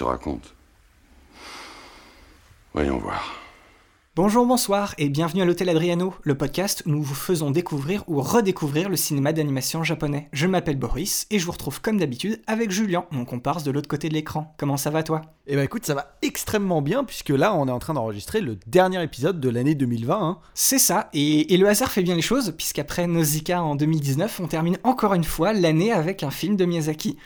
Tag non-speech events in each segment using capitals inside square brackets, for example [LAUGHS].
Te raconte. Voyons voir. Bonjour, bonsoir et bienvenue à l'Hôtel Adriano, le podcast où nous vous faisons découvrir ou redécouvrir le cinéma d'animation japonais. Je m'appelle Boris et je vous retrouve comme d'habitude avec Julien, mon comparse de l'autre côté de l'écran. Comment ça va toi? Eh ben écoute, ça va extrêmement bien puisque là on est en train d'enregistrer le dernier épisode de l'année 2020. hein. C'est ça, et, et le hasard fait bien les choses, puisqu'après Nausicaa en 2019, on termine encore une fois l'année avec un film de Miyazaki.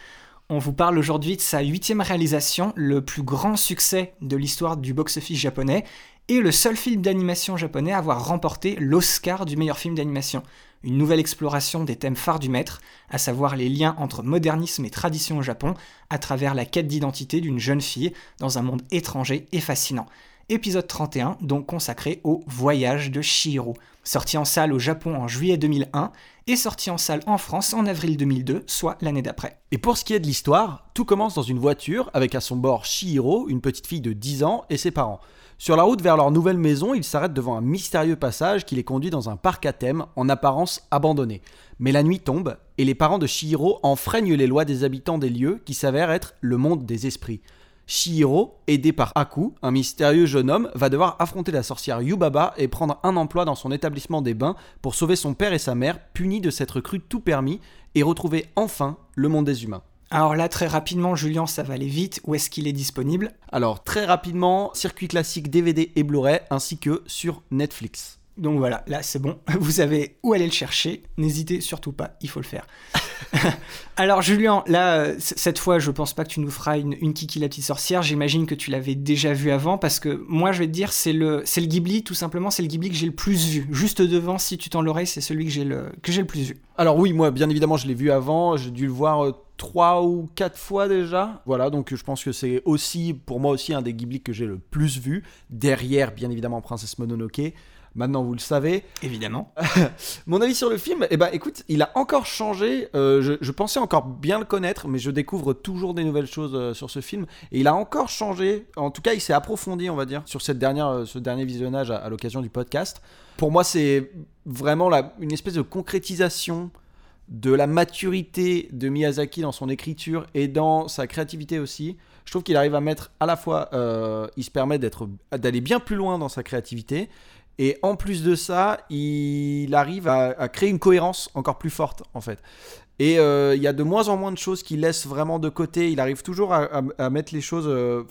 On vous parle aujourd'hui de sa huitième réalisation, le plus grand succès de l'histoire du box-office japonais, et le seul film d'animation japonais à avoir remporté l'Oscar du meilleur film d'animation. Une nouvelle exploration des thèmes phares du maître, à savoir les liens entre modernisme et tradition au Japon, à travers la quête d'identité d'une jeune fille dans un monde étranger et fascinant. Épisode 31, donc consacré au voyage de Chihiro, sorti en salle au Japon en juillet 2001 et sorti en salle en France en avril 2002, soit l'année d'après. Et pour ce qui est de l'histoire, tout commence dans une voiture avec à son bord Chihiro, une petite fille de 10 ans, et ses parents. Sur la route vers leur nouvelle maison, ils s'arrêtent devant un mystérieux passage qui les conduit dans un parc à thème en apparence abandonné. Mais la nuit tombe et les parents de Chihiro enfreignent les lois des habitants des lieux qui s'avèrent être le monde des esprits. Chihiro, aidé par Aku, un mystérieux jeune homme, va devoir affronter la sorcière Yubaba et prendre un emploi dans son établissement des bains pour sauver son père et sa mère, punis de s'être cru tout permis, et retrouver enfin le monde des humains. Alors là, très rapidement, Julien, ça va aller vite. Où est-ce qu'il est disponible? Alors très rapidement, circuit classique DVD et Blu-ray ainsi que sur Netflix. Donc voilà, là c'est bon, [LAUGHS] vous savez où aller le chercher, n'hésitez surtout pas, il faut le faire. [LAUGHS] Alors Julien, là, cette fois, je pense pas que tu nous feras une, Kiki la petite sorcière, j'imagine que tu l'avais déjà vu avant, parce que moi je vais te dire, c'est le, le Ghibli, tout simplement, c'est le Ghibli que j'ai le plus vu. Juste devant, si tu tends l'oreille, c'est celui que j'ai le, le plus vu. Alors oui, moi bien évidemment je l'ai vu avant, j'ai dû le voir euh, trois ou quatre fois déjà. Voilà, donc je pense que c'est aussi pour moi aussi un des Ghibli que j'ai le plus vu. Derrière bien évidemment Princesse Mononoke. Maintenant vous le savez. Évidemment. [LAUGHS] Mon avis sur le film, eh ben écoute, il a encore changé. Euh, je, je pensais encore bien le connaître, mais je découvre toujours des nouvelles choses euh, sur ce film. Et il a encore changé. En tout cas, il s'est approfondi, on va dire, sur cette dernière, euh, ce dernier visionnage à, à l'occasion du podcast. Pour moi, c'est vraiment la- une espèce de concrétisation de la maturité de Miyazaki dans son écriture et dans sa créativité aussi. Je trouve qu'il arrive à mettre à la fois, euh, il se permet d'être, d'aller bien plus loin dans sa créativité, et en plus de ça, il arrive à, créer une cohérence encore plus forte en fait. Et euh, il y a de moins en moins de choses qu'il laisse vraiment de côté. Il arrive toujours à, mettre les choses. euh,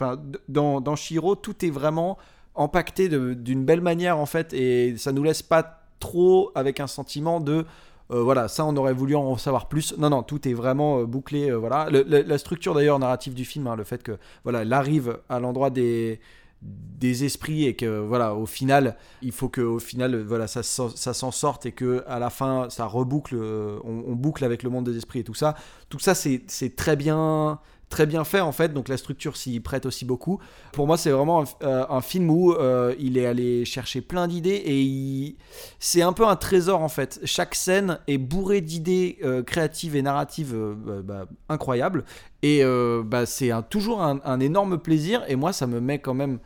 dans, dans Shiro, tout est vraiment empaqueté d'une belle manière en fait, et ça nous laisse pas trop avec un sentiment de euh, voilà, ça on aurait voulu en savoir plus. Non, non, tout est vraiment bouclé. voilà, la structure d'ailleurs narrative du film, hein, le fait que voilà, elle arrive à l'endroit des des esprits et que voilà au final il faut que au final voilà ça, ça s'en sorte et que à la fin ça reboucle euh, on, boucle avec le monde des esprits et tout ça. Tout ça c'est très bien très bien fait en fait. Donc la structure s'y prête aussi beaucoup. Pour moi c'est vraiment un, euh, film où euh, il est allé chercher plein d'idées et il- c'est un peu un trésor en fait. Chaque scène est bourrée d'idées créatives et narratives bah, bah, incroyables. Et bah, c'est un- toujours un énorme plaisir. Et moi ça me met quand même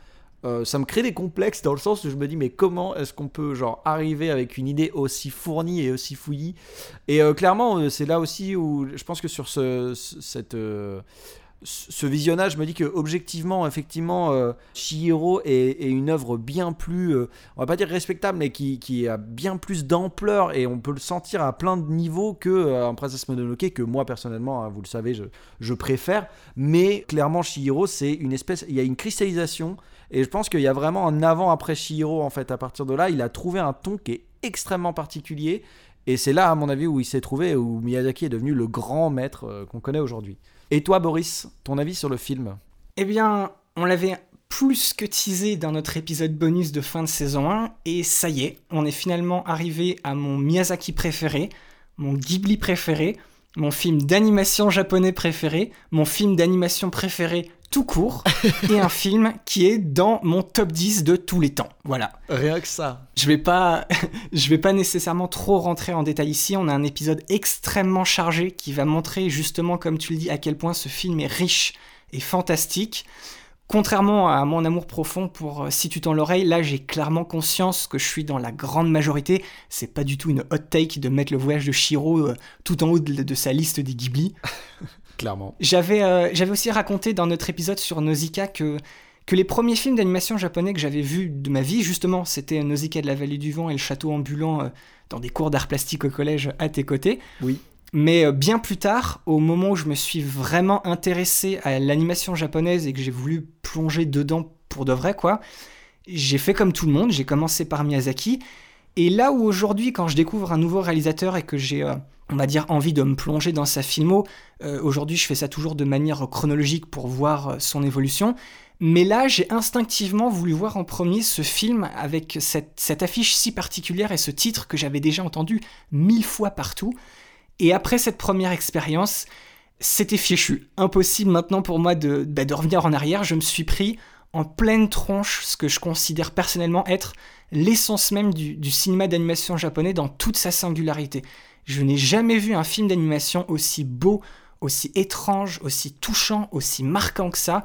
euh, ça me crée des complexes dans le sens où je me dis mais comment est-ce qu'on peut genre arriver avec une idée aussi fournie et aussi fouillie? Et euh, clairement euh, c'est là aussi où je pense que sur ce, ce- cette ce visionnage me dis que objectivement effectivement euh, Chihiro est, une œuvre bien plus euh, on va pas dire respectable mais qui, a bien plus d'ampleur et on peut le sentir à plein de niveaux que euh, Princess Mononoke que moi personnellement hein, vous le savez je, je préfère mais clairement Chihiro c'est une espèce il y a une cristallisation et je pense qu'il y a vraiment un avant-après Chihiro, en fait. À partir de là, il a trouvé un ton qui est extrêmement particulier. Et c'est là, à mon avis, où il s'est trouvé, où Miyazaki est devenu le grand maître euh, qu'on connaît aujourd'hui. Et toi, Boris, ton avis sur le film? Eh bien, on l'avait plus que teasé dans notre épisode bonus de fin de saison 1, et ça y est, on est finalement arrivé à mon Miyazaki préféré, mon Ghibli préféré, mon film d'animation japonais préféré, mon film d'animation préféré tout court, et un [LAUGHS] film qui est dans mon top 10 de tous les temps. Voilà. Rien que ça. Je vais pas, [LAUGHS] je vais pas nécessairement trop rentrer en détail ici. On a un épisode extrêmement chargé qui va montrer justement, comme tu le dis, à quel point ce film est riche et fantastique. Contrairement à mon amour profond pour euh, Si tu tends l'oreille, là j'ai clairement conscience que je suis dans la grande majorité. C'est pas du tout une hot take de mettre le voyage de Shiro euh, tout en haut de, de sa liste des Ghibli. [LAUGHS] Clairement. J'avais euh, j'avais aussi raconté dans notre épisode sur Nausicaa que, que les premiers films d'animation japonais que j'avais vus de ma vie, justement, c'était Nausicaa de la vallée du vent et le château ambulant euh, dans des cours d'art plastique au collège à tes côtés. Oui. Mais euh, bien plus tard, au moment où je me suis vraiment intéressé à l'animation japonaise et que j'ai voulu plonger dedans pour de vrai, quoi, j'ai fait comme tout le monde, j'ai commencé par Miyazaki. Et là où aujourd'hui, quand je découvre un nouveau réalisateur et que j'ai, euh, on va dire, envie de me plonger dans sa filmo, euh, aujourd'hui je fais ça toujours de manière chronologique pour voir euh, son évolution. Mais là, j'ai instinctivement voulu voir en premier ce film avec cette, affiche si particulière et ce titre que j'avais déjà entendu mille fois partout. Et après cette première expérience, c'était fichu. Impossible maintenant pour moi de, bah, revenir en arrière. Je me suis pris en pleine tronche ce que je considère personnellement être l'essence même du cinéma d'animation japonais dans toute sa singularité. Je n'ai jamais vu un film d'animation aussi beau, aussi étrange, aussi touchant, aussi marquant que ça.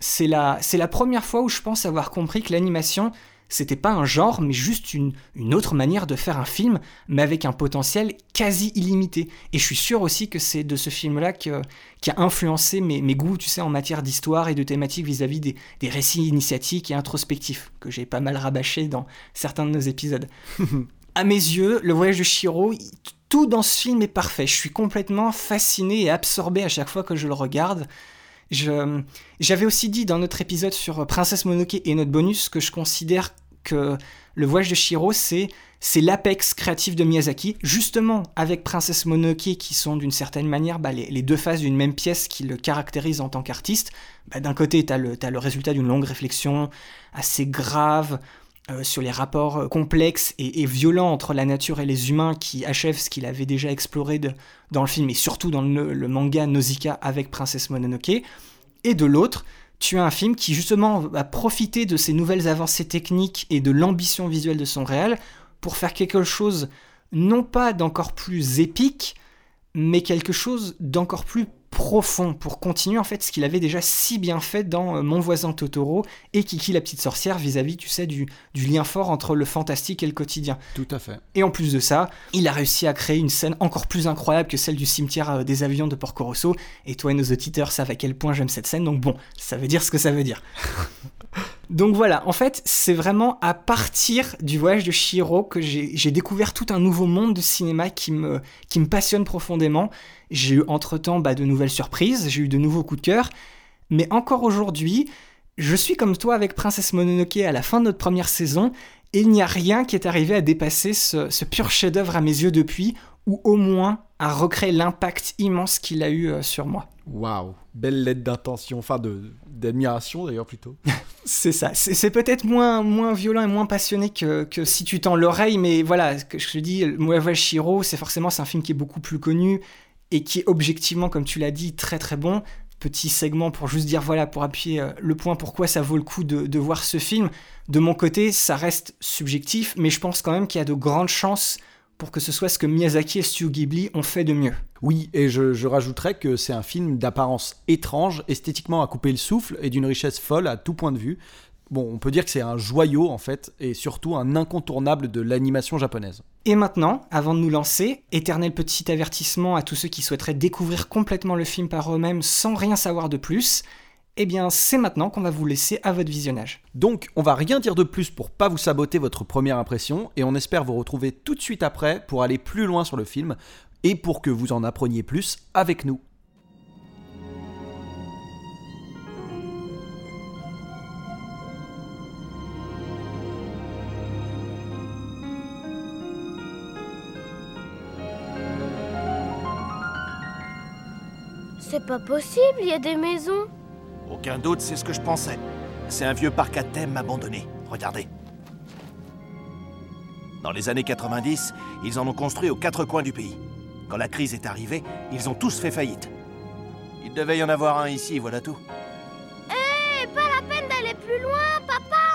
C'est la, c'est la première fois où je pense avoir compris que l'animation, c'était pas un genre, mais juste une, une autre manière de faire un film, mais avec un potentiel quasi illimité. Et je suis sûr aussi que c'est de ce film-là que- qui a influencé mes, mes goûts, tu sais, en matière d'histoire et de thématiques vis-à-vis des, des récits initiatiques et introspectifs, que j'ai pas mal rabâché dans certains de nos épisodes. [LAUGHS] à mes yeux, le voyage de Shiro, tout dans ce film est parfait. Je suis complètement fasciné et absorbé à chaque fois que je le regarde. J'avais aussi dit dans notre épisode sur Princesse Mononoke et notre bonus que je considère que le voyage de Shiro, c'est, l'apex créatif de Miyazaki, justement avec Princesse Mononoke qui sont d'une certaine manière bah, les, deux faces d'une même pièce qui le caractérisent en tant qu'artiste. Bah, d'un côté, tu as le résultat d'une longue réflexion assez grave, euh, sur les rapports euh, complexes et, violents entre la nature et les humains qui achèvent ce qu'il avait déjà exploré dans le film et surtout dans le, le manga Nausicaa avec Princesse Mononoke. Et de l'autre, tu as un film qui justement va profiter de ces nouvelles avancées techniques et de l'ambition visuelle de son réel pour faire quelque chose non pas d'encore plus épique, mais quelque chose d'encore plus profond pour continuer en fait ce qu'il avait déjà si bien fait dans euh, Mon voisin Totoro et Kiki la petite sorcière vis-à-vis tu sais du, du lien fort entre le fantastique et le quotidien. Tout à fait. Et en plus de ça, il a réussi à créer une scène encore plus incroyable que celle du cimetière euh, des avions de Porco Rosso. Et toi et nos auditeurs savent à quel point j'aime cette scène, donc bon, ça veut dire ce que ça veut dire. [LAUGHS] donc voilà, en fait, c'est vraiment à partir du voyage de Shiro que j'ai découvert tout un nouveau monde de cinéma qui me, qui me passionne profondément. J'ai eu entre-temps bah, de nouvelles surprises, j'ai eu de nouveaux coups de cœur. Mais encore aujourd'hui, je suis comme toi avec Princesse Mononoke à la fin de notre première saison, et il n'y a rien qui est arrivé à dépasser ce, ce pur chef-d'œuvre à mes yeux depuis, ou au moins à recréer l'impact immense qu'il a eu euh, sur moi. Waouh. Belle lettre d'intention, enfin d'admiration d'ailleurs plutôt. [LAUGHS] C'est ça. C'est peut-être moins, moins violent et moins passionné que, que si tu tends l'oreille, mais voilà, que je te dis, Voyage Shiro, c'est forcément c'est un film qui est beaucoup plus connu et qui est objectivement, comme tu l'as dit, très très bon. Petit segment pour juste dire, voilà, pour appuyer euh, le point pourquoi ça vaut le coup de, de voir ce film. De mon côté, ça reste subjectif, mais je pense quand même qu'il y a de grandes chances pour que ce soit ce que Miyazaki et Studio Ghibli ont fait de mieux. Oui, et je, je rajouterais que c'est un film d'apparence étrange, esthétiquement à couper le souffle et d'une richesse folle à tout point de vue. Bon, on peut dire que c'est un joyau en fait, et surtout un incontournable de l'animation japonaise. Et maintenant, avant de nous lancer, éternel petit avertissement à tous ceux qui souhaiteraient découvrir complètement le film par eux-mêmes sans rien savoir de plus, eh bien c'est maintenant qu'on va vous laisser à votre visionnage. Donc, on va rien dire de plus pour pas vous saboter votre première impression, et on espère vous retrouver tout de suite après pour aller plus loin sur le film, et pour que vous en appreniez plus avec nous. C'est pas possible, il y a des maisons. Aucun doute, c'est ce que je pensais. C'est un vieux parc à thème abandonné. Regardez. Dans les années 90, ils en ont construit aux quatre coins du pays. Quand la crise est arrivée, ils ont tous fait faillite. Il devait y en avoir un ici, voilà tout. Hé, pas la peine d'aller plus loin, papa,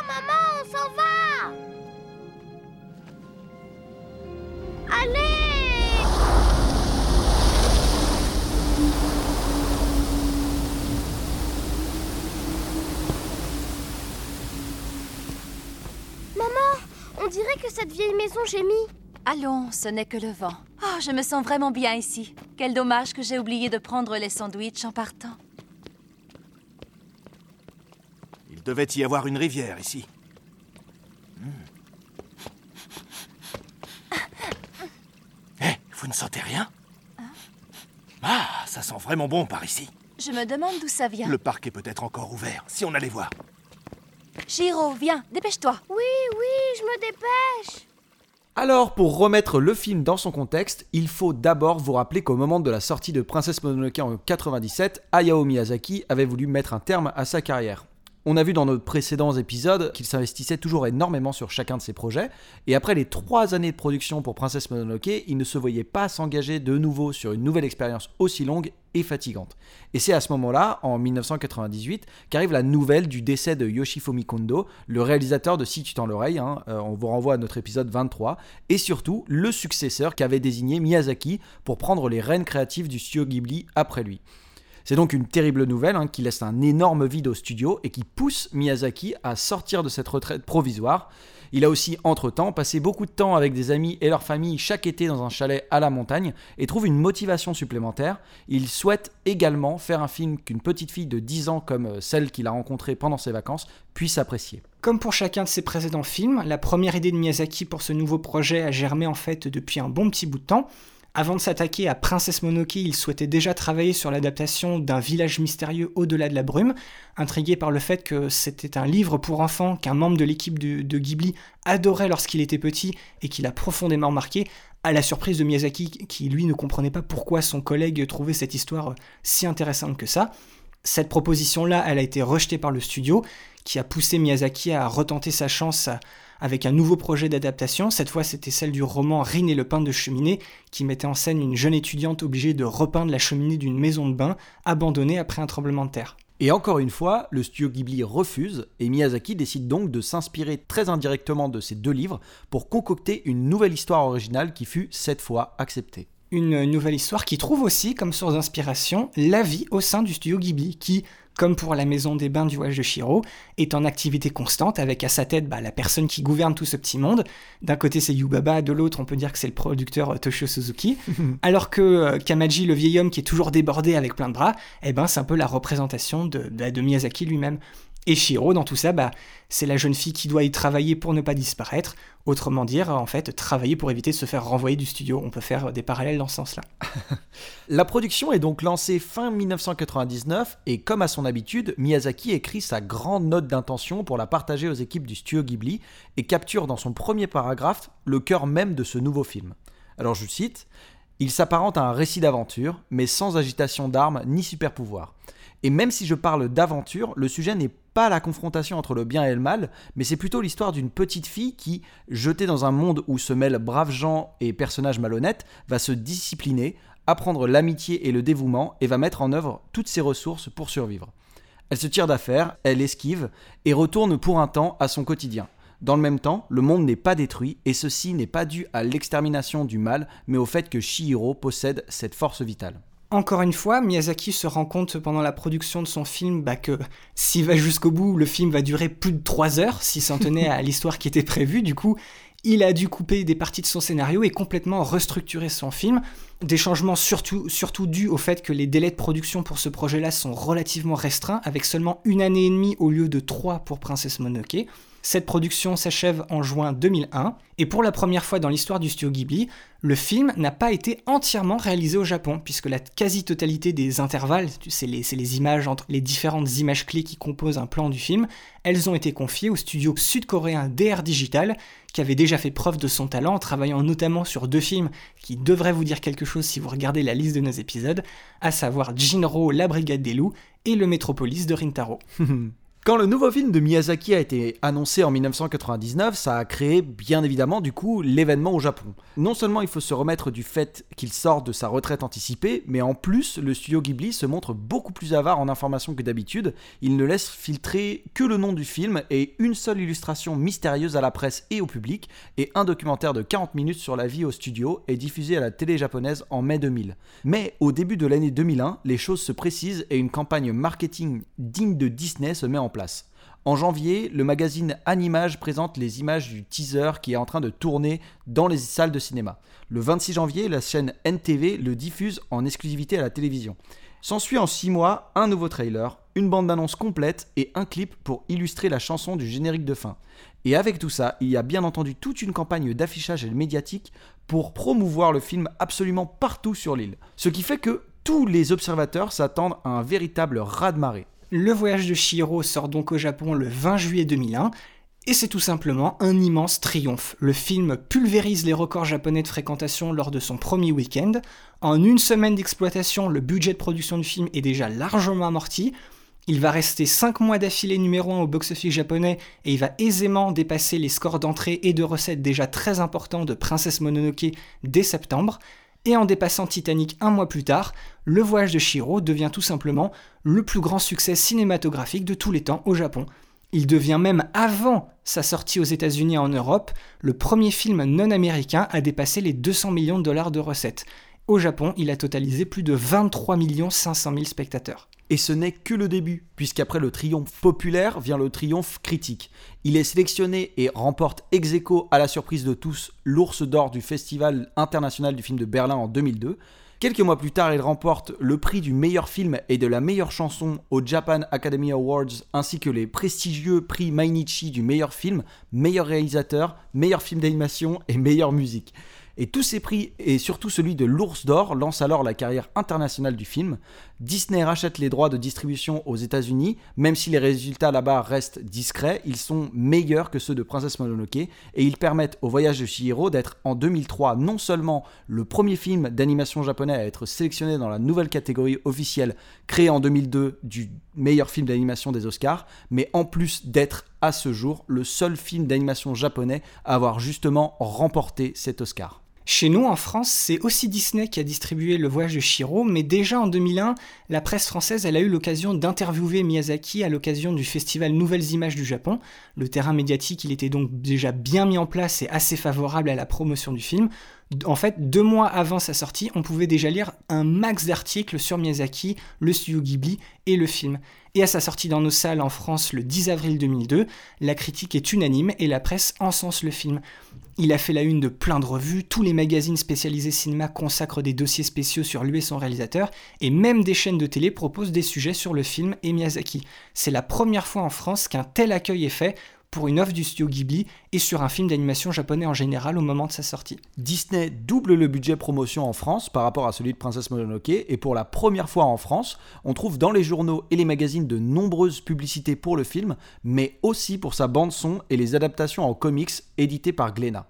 dirait que cette vieille maison gémit. Allons, ce n'est que le vent. Oh, je me sens vraiment bien ici. Quel dommage que j'ai oublié de prendre les sandwichs en partant. Il devait y avoir une rivière ici. Hmm. Eh, vous ne sentez rien? Ah, ça sent vraiment bon par ici. Je me demande d'où ça vient. Le parc est peut-être encore ouvert, si on allait voir. Chiro, viens, dépêche-toi. Oui, oui, je me dépêche. Alors, pour remettre le film dans son contexte, il faut d'abord vous rappeler qu'au moment de la sortie de Princesse Mononoke en 97, Hayao Miyazaki avait voulu mettre un terme à sa carrière. On a vu dans nos précédents épisodes qu'il s'investissait toujours énormément sur chacun de ses projets, et après les trois années de production pour Princesse Mononoke, il ne se voyait pas s'engager de nouveau sur une nouvelle expérience aussi longue et fatigante. Et c'est à ce moment-là, en 1998, qu'arrive la nouvelle du décès de Yoshifumi Kondo, le réalisateur de Si tu tends l'oreille, hein, euh, on vous renvoie à notre épisode 23, et surtout le successeur qu'avait désigné Miyazaki pour prendre les rênes créatives du studio Ghibli après lui. C'est donc une terrible nouvelle hein, qui laisse un énorme vide au studio et qui pousse Miyazaki à sortir de cette retraite provisoire. Il a aussi, entre-temps, passé beaucoup de temps avec des amis et leur famille chaque été dans un chalet à la montagne et trouve une motivation supplémentaire. Il souhaite également faire un film qu'une petite fille de 10 ans comme euh, celle qu'il a rencontrée pendant ses vacances puisse apprécier. Comme pour chacun de ses précédents films, la première idée de Miyazaki pour ce nouveau projet a germé en fait depuis un bon petit bout de temps. Avant de s'attaquer à Princesse Mononoke, il souhaitait déjà travailler sur l'adaptation d'un village mystérieux au-delà de la brume, intrigué par le fait que c'était un livre pour enfants qu'un membre de l'équipe de, de Ghibli adorait lorsqu'il était petit et qu'il a profondément marqué, à la surprise de Miyazaki qui lui ne comprenait pas pourquoi son collègue trouvait cette histoire si intéressante que ça. Cette proposition-là, elle a été rejetée par le studio, qui a poussé Miyazaki à retenter sa chance avec un nouveau projet d'adaptation. Cette fois, c'était celle du roman Rin et le pain de cheminée, qui mettait en scène une jeune étudiante obligée de repeindre la cheminée d'une maison de bain abandonnée après un tremblement de terre. Et encore une fois, le studio Ghibli refuse et Miyazaki décide donc de s'inspirer très indirectement de ces deux livres pour concocter une nouvelle histoire originale qui fut cette fois acceptée. Une nouvelle histoire qui trouve aussi comme source d'inspiration la vie au sein du studio Ghibli, qui, comme pour la maison des bains du voyage de Shiro, est en activité constante avec à sa tête bah, la personne qui gouverne tout ce petit monde. D'un côté c'est Yubaba, de l'autre on peut dire que c'est le producteur euh, Toshio Suzuki, [LAUGHS] alors que euh, Kamaji, le vieil homme qui est toujours débordé avec plein de bras, eh ben, c'est un peu la représentation de, de, de Miyazaki lui-même. Et Shiro, dans tout ça, bah, c'est la jeune fille qui doit y travailler pour ne pas disparaître. Autrement dire, en fait, travailler pour éviter de se faire renvoyer du studio. On peut faire des parallèles dans ce sens-là. [LAUGHS] La production est donc lancée fin 1999 et comme à son habitude, Miyazaki écrit sa grande note d'intention pour la partager aux équipes du studio Ghibli et capture dans son premier paragraphe le cœur même de ce nouveau film. Alors je cite Il s'apparente à un récit d'aventure, mais sans agitation d'armes ni super pouvoir. Et même si je parle d'aventure, le sujet n'est pas la confrontation entre le bien et le mal, mais c'est plutôt l'histoire d'une petite fille qui, jetée dans un monde où se mêlent braves gens et personnages malhonnêtes, va se discipliner, apprendre l'amitié et le dévouement et va mettre en œuvre toutes ses ressources pour survivre. Elle se tire d'affaire, elle esquive et retourne pour un temps à son quotidien. Dans le même temps, le monde n'est pas détruit et ceci n'est pas dû à l'extermination du mal, mais au fait que Shihiro possède cette force vitale. Encore une fois, Miyazaki se rend compte pendant la production de son film bah, que s'il va jusqu'au bout, le film va durer plus de 3 heures, s'il s'en tenait à [LAUGHS] l'histoire qui était prévue. Du coup, il a dû couper des parties de son scénario et complètement restructurer son film. Des changements surtout, surtout dus au fait que les délais de production pour ce projet-là sont relativement restreints, avec seulement une année et demie au lieu de trois pour Princess Mononoke. Cette production s'achève en juin 2001, et pour la première fois dans l'histoire du studio Ghibli, le film n'a pas été entièrement réalisé au Japon, puisque la quasi-totalité des intervalles, c'est les, les, images entre les différentes images clés qui composent un plan du film, elles ont été confiées au studio sud-coréen DR Digital, qui avait déjà fait preuve de son talent en travaillant notamment sur deux films qui devraient vous dire quelque chose si vous regardez la liste de nos épisodes, à savoir Jinro, La Brigade des Loups et Le Métropolis de Rintaro. [LAUGHS] Quand le nouveau film de Miyazaki a été annoncé en 1999, ça a créé bien évidemment du coup l'événement au Japon. Non seulement il faut se remettre du fait qu'il sort de sa retraite anticipée, mais en plus le studio Ghibli se montre beaucoup plus avare en informations que d'habitude. Il ne laisse filtrer que le nom du film et une seule illustration mystérieuse à la presse et au public, et un documentaire de 40 minutes sur la vie au studio est diffusé à la télé japonaise en mai 2000. Mais au début de l'année 2001, les choses se précisent et une campagne marketing digne de Disney se met en En janvier, le magazine Animage présente les images du teaser qui est en train de tourner dans les salles de cinéma. Le 26 janvier, la chaîne NTV le diffuse en exclusivité à la télévision. S'ensuit en 6 mois un nouveau trailer, une bande-annonce complète et un clip pour illustrer la chanson du générique de fin. Et avec tout ça, il y a bien entendu toute une campagne d'affichage médiatique pour promouvoir le film absolument partout sur l'île. Ce qui fait que tous les observateurs s'attendent à un véritable raz-de-marée. Le voyage de Shihiro sort donc au Japon le 20 juillet 2001 et c'est tout simplement un immense triomphe. Le film pulvérise les records japonais de fréquentation lors de son premier week-end. En une semaine d'exploitation, le budget de production du film est déjà largement amorti. Il va rester 5 mois d'affilée numéro 1 au box-office japonais et il va aisément dépasser les scores d'entrée et de recettes déjà très importants de Princess Mononoke dès septembre. Et en dépassant Titanic un mois plus tard, Le Voyage de Shiro devient tout simplement le plus grand succès cinématographique de tous les temps au Japon. Il devient même avant sa sortie aux États-Unis et en Europe, le premier film non américain à dépasser les 200 millions de dollars de recettes. Au Japon, il a totalisé plus de 23 500 000 spectateurs. Et ce n'est que le début, puisqu'après le triomphe populaire vient le triomphe critique. Il est sélectionné et remporte ex aequo à la surprise de tous l'ours d'or du Festival international du film de Berlin en 2002. Quelques mois plus tard, il remporte le prix du meilleur film et de la meilleure chanson au Japan Academy Awards, ainsi que les prestigieux prix Mainichi du meilleur film, meilleur réalisateur, meilleur film d'animation et meilleure musique. Et tous ces prix, et surtout celui de l'Ours d'Or, lancent alors la carrière internationale du film. Disney rachète les droits de distribution aux États-Unis, même si les résultats là-bas restent discrets, ils sont meilleurs que ceux de Princess Mononoke, et ils permettent au voyage de Chihiro d'être en 2003 non seulement le premier film d'animation japonais à être sélectionné dans la nouvelle catégorie officielle créée en 2002 du meilleur film d'animation des Oscars, mais en plus d'être à ce jour le seul film d'animation japonais à avoir justement remporté cet Oscar. Chez nous, en France, c'est aussi Disney qui a distribué Le Voyage de Shiro, mais déjà en 2001, la presse française a eu l'occasion d'interviewer Miyazaki à l'occasion du festival Nouvelles Images du Japon. Le terrain médiatique, il était donc déjà bien mis en place et assez favorable à la promotion du film. En fait, deux mois avant sa sortie, on pouvait déjà lire un max d'articles sur Miyazaki, le studio Ghibli et le film. Et à sa sortie dans nos salles en France le 10 avril 2002, la critique est unanime et la presse encense le film. Il a fait la une de plein de revues, tous les magazines spécialisés cinéma consacrent des dossiers spéciaux sur lui et son réalisateur, et même des chaînes de télé proposent des sujets sur le film et Miyazaki. C'est la première fois en France qu'un tel accueil est fait pour une offre du studio Ghibli et sur un film d'animation japonais en général au moment de sa sortie. Disney double le budget promotion en France par rapport à celui de Princess Mononoke et pour la première fois en France, on trouve dans les journaux et les magazines de nombreuses publicités pour le film, mais aussi pour sa bande son et les adaptations en comics éditées par Glénat.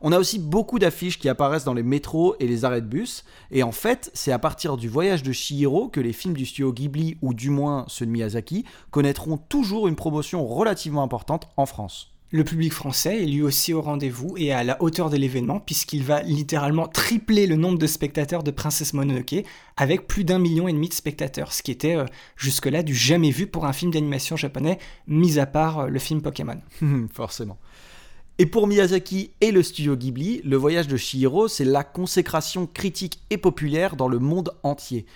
On a aussi beaucoup d'affiches qui apparaissent dans les métros et les arrêts de bus. Et en fait, c'est à partir du voyage de Shihiro que les films du studio Ghibli, ou du moins ceux de Miyazaki, connaîtront toujours une promotion relativement importante en France. Le public français est lui aussi au rendez-vous et à la hauteur de l'événement puisqu'il va littéralement tripler le nombre de spectateurs de Princess Mononoke avec plus d'un million et demi de spectateurs, ce qui était euh, jusque-là du jamais vu pour un film d'animation japonais, mis à part euh, le film Pokémon. [LAUGHS] Forcément. Et pour Miyazaki et le studio Ghibli, le voyage de Shihiro, c'est la consécration critique et populaire dans le monde entier.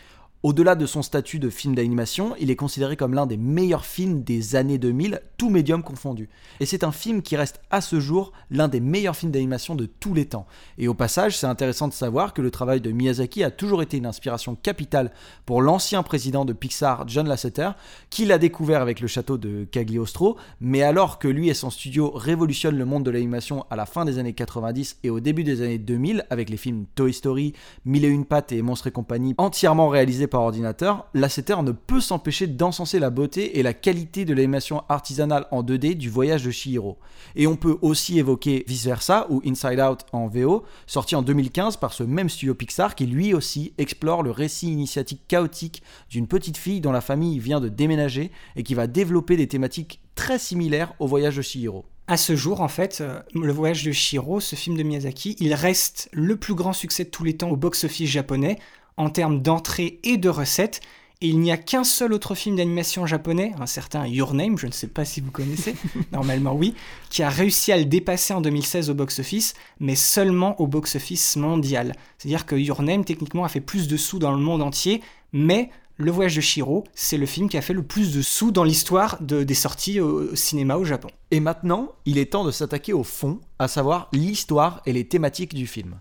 Au-delà de son statut de film d'animation, il est considéré comme l'un des meilleurs films des années 2000, tout médium confondu. Et c'est un film qui reste à ce jour l'un des meilleurs films d'animation de tous les temps. Et au passage, c'est intéressant de savoir que le travail de Miyazaki a toujours été une inspiration capitale pour l'ancien président de Pixar, John Lasseter, qui l'a découvert avec le château de Cagliostro, mais alors que lui et son studio révolutionnent le monde de l'animation à la fin des années 90 et au début des années 2000 avec les films Toy Story, Mille et une pattes et Monstres et compagnie entièrement réalisés par ordinateur, Lasseter ne peut s'empêcher d'encenser la beauté et la qualité de l'animation artisanale en 2D du voyage de Chihiro. Et on peut aussi évoquer Vice Versa ou Inside Out en VO, sorti en 2015 par ce même studio Pixar qui lui aussi explore le récit initiatique chaotique d'une petite fille dont la famille vient de déménager et qui va développer des thématiques très similaires au voyage de Chihiro. À ce jour, en fait, euh, Le Voyage de Shiro, ce film de Miyazaki, il reste le plus grand succès de tous les temps au box-office japonais en termes d'entrées et de recettes. Et il n'y a qu'un seul autre film d'animation japonais, un certain Your Name, je ne sais pas si vous connaissez, [LAUGHS] normalement oui, qui a réussi à le dépasser en 2016 au box-office, mais seulement au box-office mondial. C'est-à-dire que Your Name, techniquement, a fait plus de sous dans le monde entier, mais le Voyage de Shiro, c'est le film qui a fait le plus de sous dans l'histoire de, des sorties au cinéma au Japon. Et maintenant, il est temps de s'attaquer au fond, à savoir l'histoire et les thématiques du film.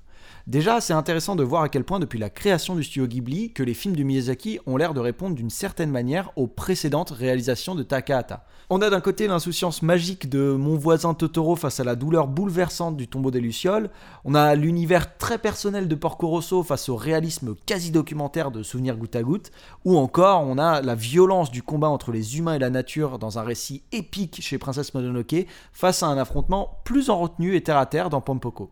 Déjà, c'est intéressant de voir à quel point depuis la création du studio Ghibli, que les films de Miyazaki ont l'air de répondre d'une certaine manière aux précédentes réalisations de Takahata. On a d'un côté l'insouciance magique de Mon voisin Totoro face à la douleur bouleversante du tombeau des Lucioles, on a l'univers très personnel de Porco Rosso face au réalisme quasi documentaire de Souvenirs goutte à goutte, ou encore on a la violence du combat entre les humains et la nature dans un récit épique chez Princesse Mononoke face à un affrontement plus en retenue et terre à terre dans Pompoko.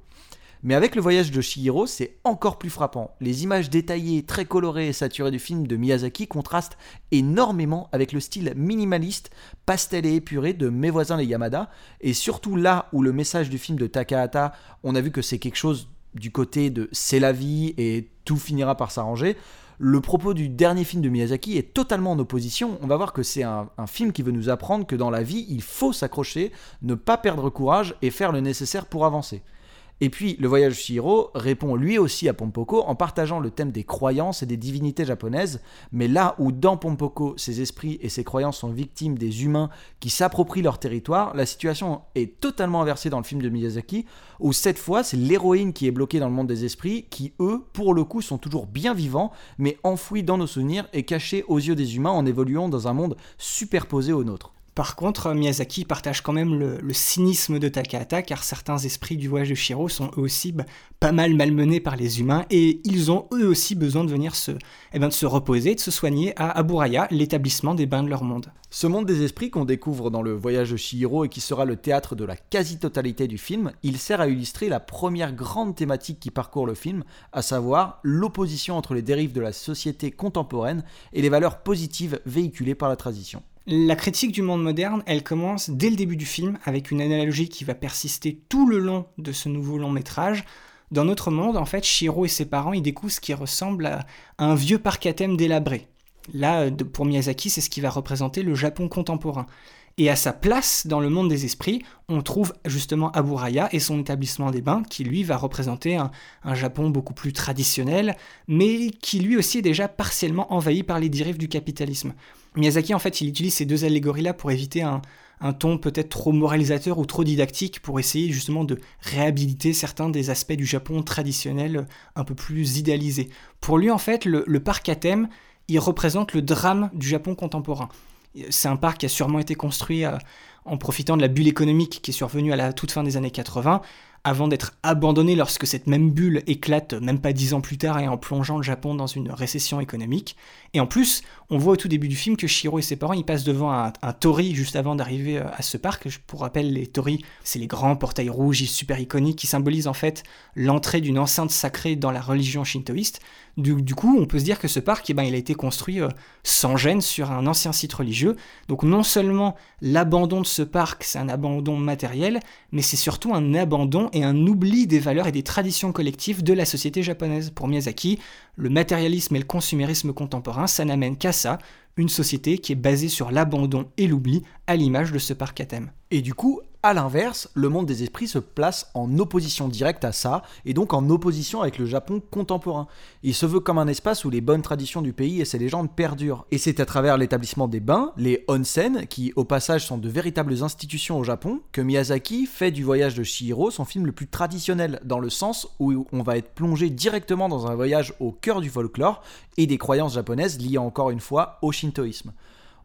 Mais avec le voyage de Shihiro, c'est encore plus frappant. Les images détaillées, très colorées et saturées du film de Miyazaki contrastent énormément avec le style minimaliste, pastel et épuré de Mes voisins les Yamada. Et surtout là où le message du film de Takahata, on a vu que c'est quelque chose du côté de c'est la vie et tout finira par s'arranger. Le propos du dernier film de Miyazaki est totalement en opposition. On va voir que c'est un, un, film qui veut nous apprendre que dans la vie, il faut s'accrocher, ne pas perdre courage et faire le nécessaire pour avancer. Et puis, le voyage de Shihiro répond lui aussi à Pompoko en partageant le thème des croyances et des divinités japonaises, mais là où dans Pompoko, ses esprits et ses croyances sont victimes des humains qui s'approprient leur territoire, la situation est totalement inversée dans le film de Miyazaki, où cette fois, c'est l'héroïne qui est bloquée dans le monde des esprits, qui eux, pour le coup, sont toujours bien vivants, mais enfouis dans nos souvenirs et cachés aux yeux des humains en évoluant dans un monde superposé au nôtre. Par contre, Miyazaki partage quand même le, cynisme de Takahata, car certains esprits du voyage de Shiro sont eux aussi bah, pas mal malmenés par les humains, et ils ont eux aussi besoin de venir se, eh ben, de se reposer, de se soigner à Aburaya, l'établissement des bains de leur monde. Ce monde des esprits qu'on découvre dans le voyage de Shihiro et qui sera le théâtre de la quasi-totalité du film, il sert à illustrer la première grande thématique qui parcourt le film, à savoir l'opposition entre les dérives de la société contemporaine et les valeurs positives véhiculées par la tradition. La critique du monde moderne, elle commence dès le début du film avec une analogie qui va persister tout le long de ce nouveau long métrage. Dans notre monde, en fait, Shiro et ses parents, ils découvrent ce qui ressemble à un vieux parc à thème délabré. Là, pour Miyazaki, c'est ce qui va représenter le Japon contemporain. Et à sa place dans le monde des esprits, on trouve justement Aburaya et son établissement des bains, qui lui va représenter un, Japon beaucoup plus traditionnel, mais qui lui aussi est déjà partiellement envahi par les dérives du capitalisme. Miyazaki, en fait, il utilise ces deux allégories-là pour éviter un, ton peut-être trop moralisateur ou trop didactique, pour essayer justement de réhabiliter certains des aspects du Japon traditionnel un peu plus idéalisés. Pour lui, en fait, le, le parc à thème, il représente le drame du Japon contemporain. C'est un parc qui a sûrement été construit euh, en profitant de la bulle économique qui est survenue à la toute fin des années 80, avant d'être abandonné lorsque cette même bulle éclate même pas dix ans plus tard et en plongeant le Japon dans une récession économique. Et en plus, on voit au tout début du film que Shiro et ses parents ils passent devant un, un tori juste avant d'arriver à ce parc. Pour rappel, les tori, c'est les grands portails rouges super iconiques qui symbolisent en fait l'entrée d'une enceinte sacrée dans la religion shintoïste. Du, du, coup, on peut se dire que ce parc, eh ben, il a été construit euh, sans gêne sur un ancien site religieux. Donc non seulement l'abandon de ce parc, c'est un abandon matériel, mais c'est surtout un abandon et un oubli des valeurs et des traditions collectives de la société japonaise. Pour Miyazaki, le matérialisme et le consumérisme contemporain, ça n'amène qu'à ça, une société qui est basée sur l'abandon et l'oubli, à l'image de ce parc à thème. Et du coup, à l'inverse, le monde des esprits se place en opposition directe à ça, et donc en opposition avec le Japon contemporain. Il se veut comme un espace où les bonnes traditions du pays et ses légendes perdurent. Et c'est à travers l'établissement des bains, les onsen, qui au passage sont de véritables institutions au Japon, que Miyazaki fait du voyage de Shihiro son film le plus traditionnel, dans le sens où on va être plongé directement dans un voyage au cœur du folklore et des croyances japonaises liées encore une fois au shintoïsme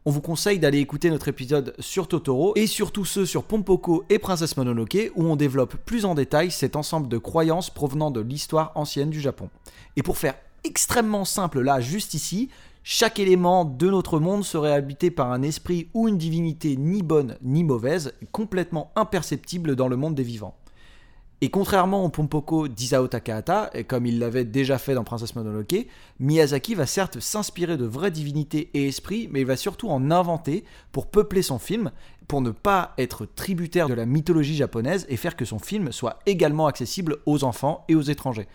on vous conseille d'aller écouter notre épisode sur Totoro et surtout ceux sur Pompoko et Princesse Mononoke où on développe plus en détail cet ensemble de croyances provenant de l'histoire ancienne du Japon. Et pour faire extrêmement simple là, juste ici. Chaque élément de notre monde serait habité par un esprit ou une divinité ni bonne ni mauvaise, complètement imperceptible dans le monde des vivants. Et contrairement au Pompoko d'Isao Takahata, comme il l'avait déjà fait dans Princesse Mononoke, Miyazaki va certes s'inspirer de vraies divinités et esprits, mais il va surtout en inventer pour peupler son film, pour ne pas être tributaire de la mythologie japonaise et faire que son film soit également accessible aux enfants et aux étrangers.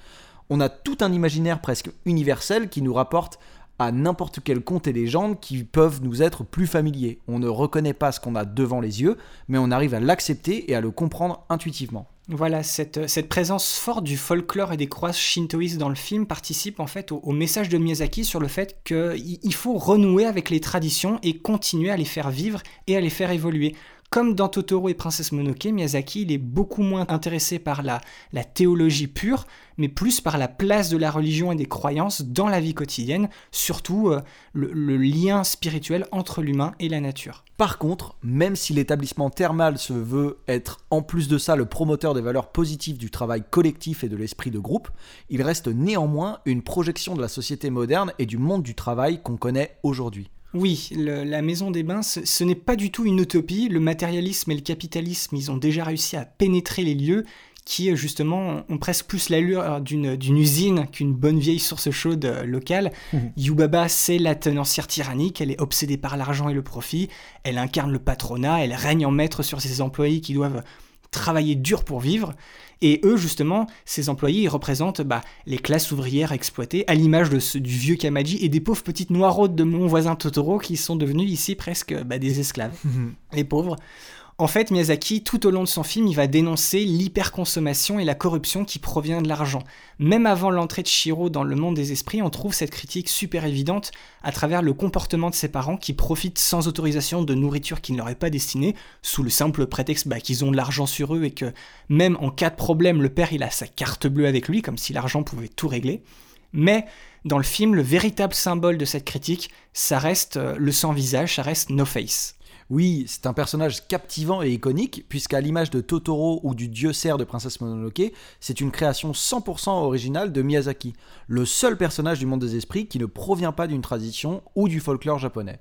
On a tout un imaginaire presque universel qui nous rapporte à n'importe quel conte et légende qui peuvent nous être plus familiers. On ne reconnaît pas ce qu'on a devant les yeux, mais on arrive à l'accepter et à le comprendre intuitivement. Voilà, cette, présence forte du folklore et des croix shintoïstes dans le film participe en fait au, au message de Miyazaki sur le fait qu'il faut renouer avec les traditions et continuer à les faire vivre et à les faire évoluer. Comme dans Totoro et Princesse Mononoke, Miyazaki il est beaucoup moins intéressé par la, théologie pure, mais plus par la place de la religion et des croyances dans la vie quotidienne, surtout euh, le lien spirituel entre l'humain et la nature. Par contre, même si l'établissement thermal se veut être en plus de ça le promoteur des valeurs positives du travail collectif et de l'esprit de groupe, il reste néanmoins une projection de la société moderne et du monde du travail qu'on connaît aujourd'hui. Oui, le, la maison des bains, ce, ce n'est pas du tout une utopie. Le matérialisme et le capitalisme, ils ont déjà réussi à pénétrer les lieux qui justement ont presque plus l'allure d'une, d'une usine qu'une bonne vieille source chaude locale. Mmh. Yubaba, c'est la tenancière tyrannique, elle est obsédée par l'argent et le profit, elle incarne le patronat, elle règne en maître sur ses employés qui doivent travailler dur pour vivre. Et eux, justement, ces employés, ils représentent bah, les classes ouvrières exploitées, à l'image de ce, du vieux Kamaji et des pauvres petites noiraudes de mon voisin Totoro qui sont devenus ici presque bah, des esclaves. Mmh. [LAUGHS] Les pauvres. En fait, Miyazaki, tout au long de son film, il va dénoncer l'hyperconsommation et la corruption qui provient de l'argent. Même avant l'entrée de Shiro dans le monde des esprits, on trouve cette critique super évidente à travers le comportement de ses parents qui profitent sans autorisation de nourriture qui ne leur est pas destinée, sous le simple prétexte bah, qu'ils ont de l'argent sur eux et que même en cas de problème, le père il a sa carte bleue avec lui, comme si l'argent pouvait tout régler. Mais dans le film, le véritable symbole de cette critique, ça reste euh, le sans-visage, ça reste No Face. Oui, c'est un personnage captivant et iconique, puisqu'à l'image de Totoro ou du dieu cerf de Princesse Mononoke, c'est une création 100% originale de Miyazaki, le seul personnage du monde des esprits qui ne provient pas d'une tradition ou du folklore japonais.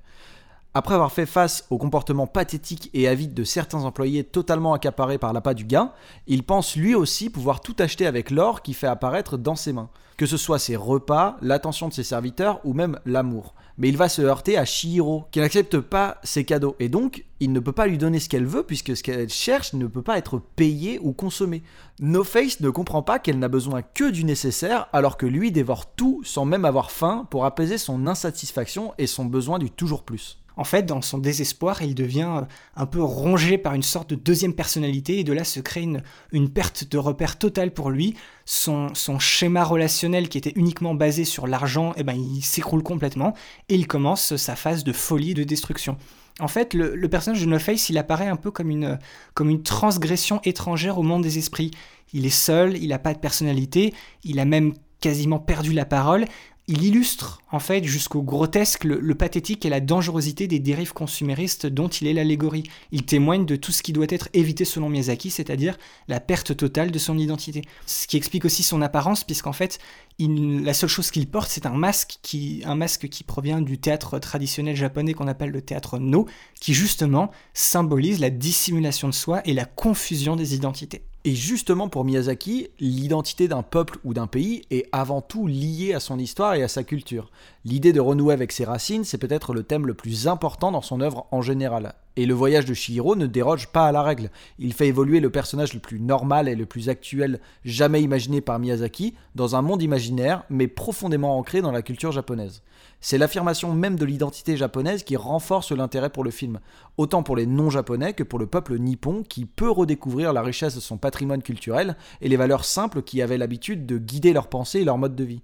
Après avoir fait face au comportement pathétique et avide de certains employés totalement accaparés par l'appât du gain, il pense lui aussi pouvoir tout acheter avec l'or qu'il fait apparaître dans ses mains, que ce soit ses repas, l'attention de ses serviteurs ou même l'amour mais il va se heurter à Shihiro, qui n'accepte pas ses cadeaux. Et donc, il ne peut pas lui donner ce qu'elle veut, puisque ce qu'elle cherche ne peut pas être payé ou consommé. No Face ne comprend pas qu'elle n'a besoin que du nécessaire, alors que lui dévore tout sans même avoir faim pour apaiser son insatisfaction et son besoin du toujours plus. En fait, dans son désespoir, il devient un peu rongé par une sorte de deuxième personnalité et de là se crée une, perte de repère totale pour lui. Son, schéma relationnel qui était uniquement basé sur l'argent, eh ben, il s'écroule complètement et il commence sa phase de folie, de destruction. En fait, le, personnage de No Face, il apparaît un peu comme une transgression étrangère au monde des esprits. Il est seul, il n'a pas de personnalité, il a même quasiment perdu la parole il illustre en fait jusqu'au grotesque le, pathétique et la dangerosité des dérives consuméristes dont il est l'allégorie. Il témoigne de tout ce qui doit être évité selon Miyazaki, c'est-à-dire la perte totale de son identité. Ce qui explique aussi son apparence, puisqu'en fait, la seule chose qu'il porte, c'est un masque qui, un masque qui provient du théâtre traditionnel japonais qu'on appelle le théâtre No, qui justement symbolise la dissimulation de soi et la confusion des identités. Et justement pour Miyazaki, l'identité d'un peuple ou d'un pays est avant tout liée à son histoire et à sa culture. L'idée de renouer avec ses racines, c'est peut-être le thème le plus important dans son œuvre en général. Et le voyage de Shihiro ne déroge pas à la règle. Il fait évoluer le personnage le plus normal et le plus actuel jamais imaginé par Miyazaki dans un monde imaginaire, mais profondément ancré dans la culture japonaise. C'est l'affirmation même de l'identité japonaise qui renforce l'intérêt pour le film, autant pour les non-japonais que pour le peuple nippon qui peut redécouvrir la richesse de son patrimoine culturel et les valeurs simples qui avaient l'habitude de guider leurs pensées et leur mode de vie.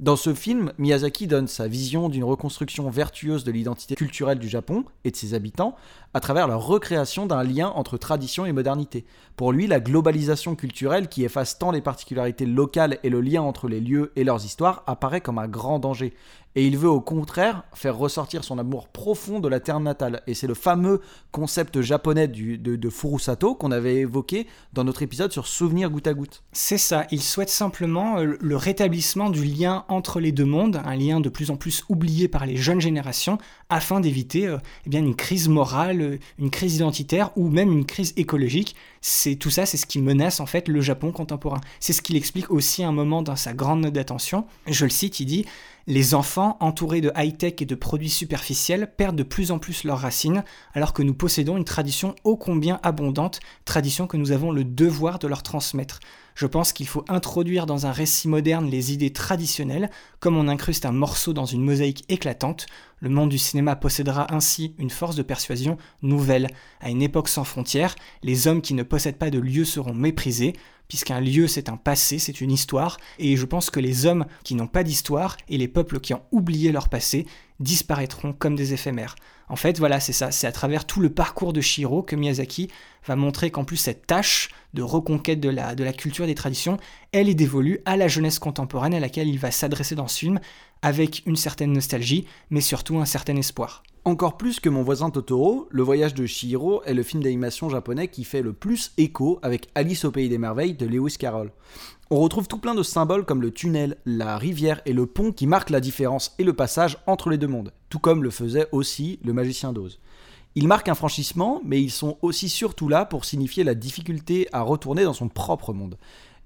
Dans ce film, Miyazaki donne sa vision d'une reconstruction vertueuse de l'identité culturelle du Japon et de ses habitants à travers la recréation d'un lien entre tradition et modernité. Pour lui, la globalisation culturelle qui efface tant les particularités locales et le lien entre les lieux et leurs histoires apparaît comme un grand danger. Et il veut au contraire faire ressortir son amour profond de la terre natale. Et c'est le fameux concept japonais de, Furusato qu'on avait évoqué dans notre épisode sur Souvenir goutte à goutte. C'est ça, il souhaite simplement euh, le rétablissement du lien entre les deux mondes, un lien de plus en plus oublié par les jeunes générations, afin d'éviter euh, eh une crise morale, une crise identitaire ou même une crise écologique. C'est tout ça, c'est ce qui menace en fait le Japon contemporain. C'est ce qu'il explique aussi à un moment dans sa grande note d'attention. Je le cite, il dit les enfants, entourés de high-tech et de produits superficiels, perdent de plus en plus leurs racines, alors que nous possédons une tradition ô combien abondante, tradition que nous avons le devoir de leur transmettre. Je pense qu'il faut introduire dans un récit moderne les idées traditionnelles, comme on incruste un morceau dans une mosaïque éclatante. Le monde du cinéma possédera ainsi une force de persuasion nouvelle. À une époque sans frontières, les hommes qui ne possèdent pas de lieu seront méprisés, puisqu'un lieu c'est un passé, c'est une histoire, et je pense que les hommes qui n'ont pas d'histoire et les peuples qui ont oublié leur passé disparaîtront comme des éphémères. En fait, voilà, c'est ça, c'est à travers tout le parcours de Shiro que Miyazaki va montrer qu'en plus cette tâche de reconquête de la, culture et des traditions, elle est dévolue à la jeunesse contemporaine à laquelle il va s'adresser dans ce film, avec une certaine nostalgie, mais surtout un certain espoir. Encore plus que Mon voisin Totoro, Le voyage de Chihiro est le film d'animation japonais qui fait le plus écho avec Alice au pays des merveilles de Lewis Carroll. On retrouve tout plein de symboles comme le tunnel, la rivière et le pont qui marquent la différence et le passage entre les deux mondes, tout comme le faisait aussi le magicien d'Oz. Ils marquent un franchissement, mais ils sont aussi surtout là pour signifier la difficulté à retourner dans son propre monde.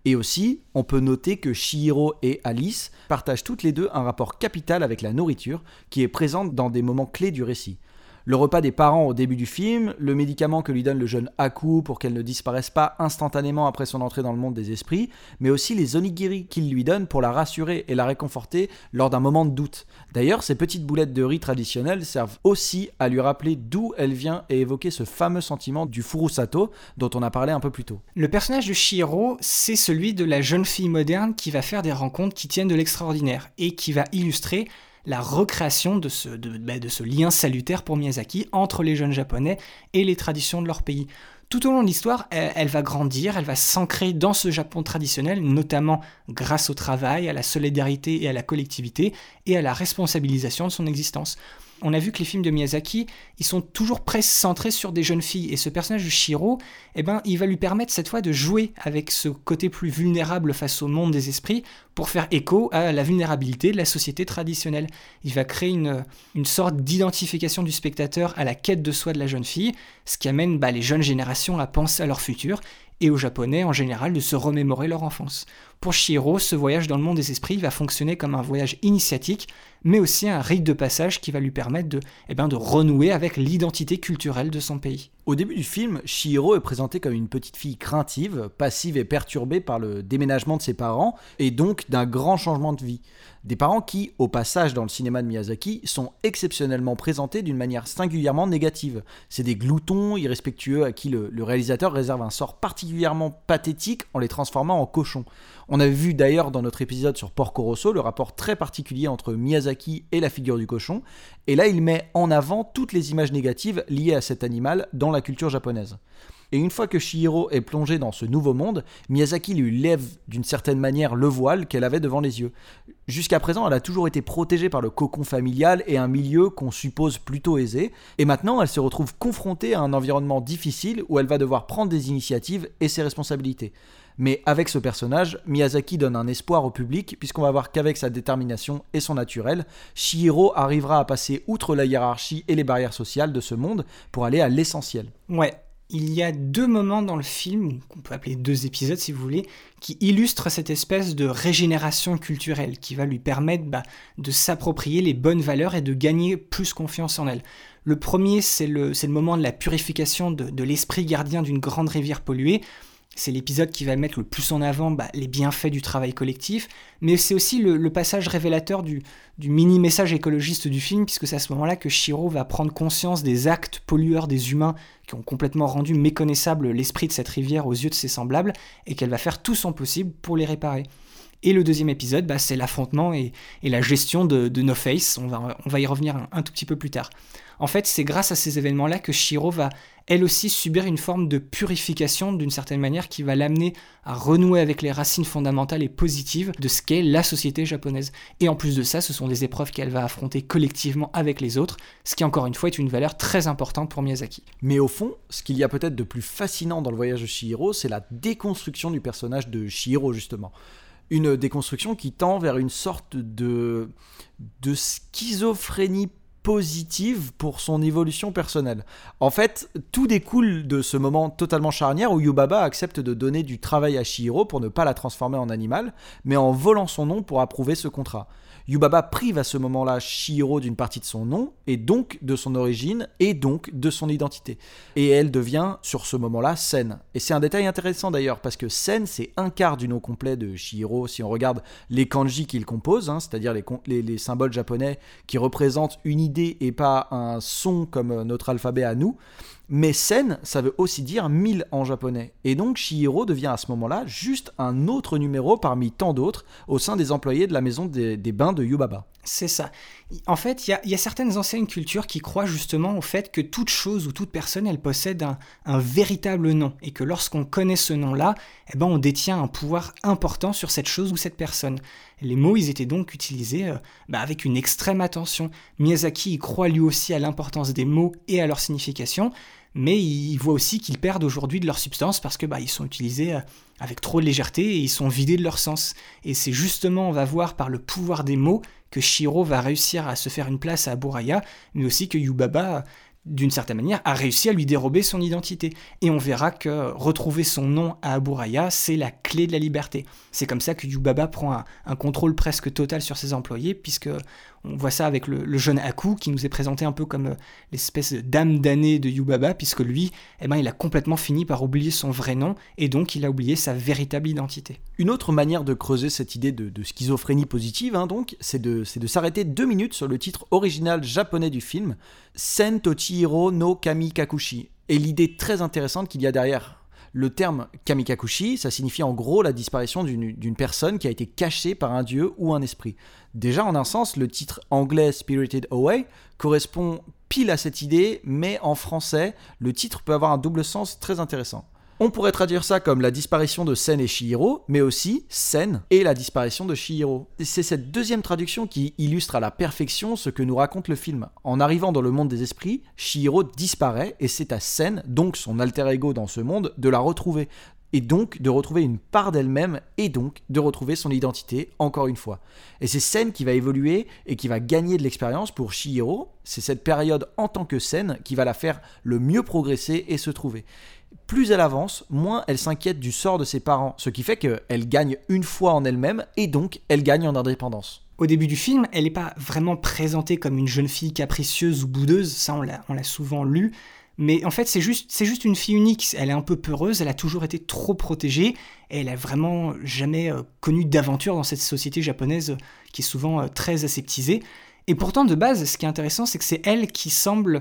Et aussi, on peut noter que Shihiro et Alice partagent toutes les deux un rapport capital avec la nourriture qui est présente dans des moments clés du récit le repas des parents au début du film, le médicament que lui donne le jeune Aku pour qu'elle ne disparaisse pas instantanément après son entrée dans le monde des esprits, mais aussi les onigiri qu'il lui donne pour la rassurer et la réconforter lors d'un moment de doute. D'ailleurs, ces petites boulettes de riz traditionnelles servent aussi à lui rappeler d'où elle vient et évoquer ce fameux sentiment du furusato dont on a parlé un peu plus tôt. Le personnage de Shihiro, c'est celui de la jeune fille moderne qui va faire des rencontres qui tiennent de l'extraordinaire et qui va illustrer la recréation de ce, bah, de, ce lien salutaire pour Miyazaki entre les jeunes japonais et les traditions de leur pays. Tout au long de l'histoire, elle, va grandir, elle va s'ancrer dans ce Japon traditionnel, notamment grâce au travail, à la solidarité et à la collectivité, et à la responsabilisation de son existence on a vu que les films de Miyazaki, ils sont toujours presque centrés sur des jeunes filles. Et ce personnage de Shiro, eh ben, il va lui permettre cette fois de jouer avec ce côté plus vulnérable face au monde des esprits pour faire écho à la vulnérabilité de la société traditionnelle. Il va créer une, sorte d'identification du spectateur à la quête de soi de la jeune fille, ce qui amène bah, les jeunes générations à penser à leur futur et aux Japonais en général de se remémorer leur enfance. Pour Shiro, ce voyage dans le monde des esprits va fonctionner comme un voyage initiatique, mais aussi un rite de passage qui va lui permettre de, eh ben, de renouer avec l'identité culturelle de son pays. Au début du film, Shihiro est présentée comme une petite fille craintive, passive et perturbée par le déménagement de ses parents, et donc d'un grand changement de vie. Des parents qui, au passage dans le cinéma de Miyazaki, sont exceptionnellement présentés d'une manière singulièrement négative. C'est des gloutons irrespectueux à qui le, réalisateur réserve un sort particulièrement pathétique en les transformant en cochons. On avait vu d'ailleurs dans notre épisode sur Porco Rosso le rapport très particulier entre Miyazaki et la figure du cochon, et là il met en avant toutes les images négatives liées à cet animal dans la culture japonaise. Et une fois que Shihiro est plongé dans ce nouveau monde, Miyazaki lui lève d'une certaine manière le voile qu'elle avait devant les yeux. Jusqu'à présent, elle a toujours été protégée par le cocon familial et un milieu qu'on suppose plutôt aisé, et maintenant elle se retrouve confrontée à un environnement difficile où elle va devoir prendre des initiatives et ses responsabilités. Mais avec ce personnage, Miyazaki donne un espoir au public, puisqu'on va voir qu'avec sa détermination et son naturel, Shihiro arrivera à passer outre la hiérarchie et les barrières sociales de ce monde pour aller à l'essentiel. Ouais, il y a deux moments dans le film, qu'on peut appeler deux épisodes si vous voulez, qui illustrent cette espèce de régénération culturelle qui va lui permettre bah, de s'approprier les bonnes valeurs et de gagner plus confiance en elle. Le premier, c'est le, moment de la purification de l'esprit gardien d'une grande rivière polluée, c'est l'épisode qui va mettre le plus en avant bah, les bienfaits du travail collectif, mais c'est aussi le, passage révélateur du, mini-message écologiste du film, puisque c'est à ce moment-là que Shiro va prendre conscience des actes pollueurs des humains qui ont complètement rendu méconnaissable l'esprit de cette rivière aux yeux de ses semblables, et qu'elle va faire tout son possible pour les réparer. Et le deuxième épisode, bah, c'est l'affrontement et, la gestion de, No Face. On va, y revenir un, un tout petit peu plus tard. En fait, c'est grâce à ces événements-là que Shiro va elle aussi subir une forme de purification d'une certaine manière qui va l'amener à renouer avec les racines fondamentales et positives de ce qu'est la société japonaise. Et en plus de ça, ce sont des épreuves qu'elle va affronter collectivement avec les autres, ce qui encore une fois est une valeur très importante pour Miyazaki. Mais au fond, ce qu'il y a peut-être de plus fascinant dans le voyage de Shihiro, c'est la déconstruction du personnage de Shihiro justement une déconstruction qui tend vers une sorte de, de schizophrénie positive pour son évolution personnelle. En fait, tout découle de ce moment totalement charnière où Yubaba accepte de donner du travail à Shihiro pour ne pas la transformer en animal, mais en volant son nom pour approuver ce contrat. Yubaba prive à ce moment-là Shihiro d'une partie de son nom, et donc de son origine, et donc de son identité. Et elle devient, sur ce moment-là, Sen. Et c'est un détail intéressant d'ailleurs, parce que Sen, c'est un quart du nom complet de Shihiro, si on regarde les kanji qu'il compose, hein, c'est-à-dire les, les, les symboles japonais qui représentent une idée et pas un son comme notre alphabet à nous. Mais Sen, ça veut aussi dire 1000 en japonais. Et donc Shihiro devient à ce moment-là juste un autre numéro parmi tant d'autres au sein des employés de la maison des, des bains de Yubaba. C'est ça. En fait, il y, a certaines anciennes cultures qui croient justement au fait que toute chose ou toute personne, elle possède un, un véritable nom. Et que lorsqu'on connaît ce nom-là, eh ben, on détient un pouvoir important sur cette chose ou cette personne. Les mots, ils étaient donc utilisés euh, bah, avec une extrême attention. Miyazaki y croit lui aussi à l'importance des mots et à leur signification, mais il voit aussi qu'ils perdent aujourd'hui de leur substance parce que bah, ils sont utilisés euh, avec trop de légèreté et ils sont vidés de leur sens. Et c'est justement, on va voir par le pouvoir des mots, que Shiro va réussir à se faire une place à Aburaya, mais aussi que Yubaba d'une certaine manière, a réussi à lui dérober son identité. Et on verra que retrouver son nom à Aburaya, c'est la clé de la liberté. C'est comme ça que Yubaba prend un, un, contrôle presque total sur ses employés, puisque on voit ça avec le, jeune Aku, qui nous est présenté un peu comme l'espèce d'âme damnée de Yubaba, puisque lui, eh ben, il a complètement fini par oublier son vrai nom, et donc il a oublié sa véritable identité. Une autre manière de creuser cette idée de, schizophrénie positive, hein, donc, c'est de, s'arrêter deux minutes sur le titre original japonais du film, Sen Tochihiro no Kamikakushi, et l'idée très intéressante qu'il y a derrière. Le terme kamikakushi, ça signifie en gros la disparition d'une personne qui a été cachée par un dieu ou un esprit. Déjà, en un sens, le titre anglais Spirited Away correspond pile à cette idée, mais en français, le titre peut avoir un double sens très intéressant. On pourrait traduire ça comme la disparition de Sen et Shihiro, mais aussi Sen et la disparition de Shihiro. C'est cette deuxième traduction qui illustre à la perfection ce que nous raconte le film. En arrivant dans le monde des esprits, Shihiro disparaît et c'est à Sen, donc son alter ego dans ce monde, de la retrouver. Et donc de retrouver une part d'elle-même et donc de retrouver son identité encore une fois. Et c'est Sen qui va évoluer et qui va gagner de l'expérience pour Shihiro. C'est cette période en tant que Sen qui va la faire le mieux progresser et se trouver plus elle avance, moins elle s'inquiète du sort de ses parents, ce qui fait qu'elle gagne une fois en elle-même et donc elle gagne en indépendance. Au début du film, elle n'est pas vraiment présentée comme une jeune fille capricieuse ou boudeuse, ça on l'a souvent lu, mais en fait c'est juste, une fille unique, elle est un peu peureuse, elle a toujours été trop protégée, elle a vraiment jamais euh, connu d'aventure dans cette société japonaise euh, qui est souvent euh, très aseptisée. Et pourtant de base, ce qui est intéressant, c'est que c'est elle qui semble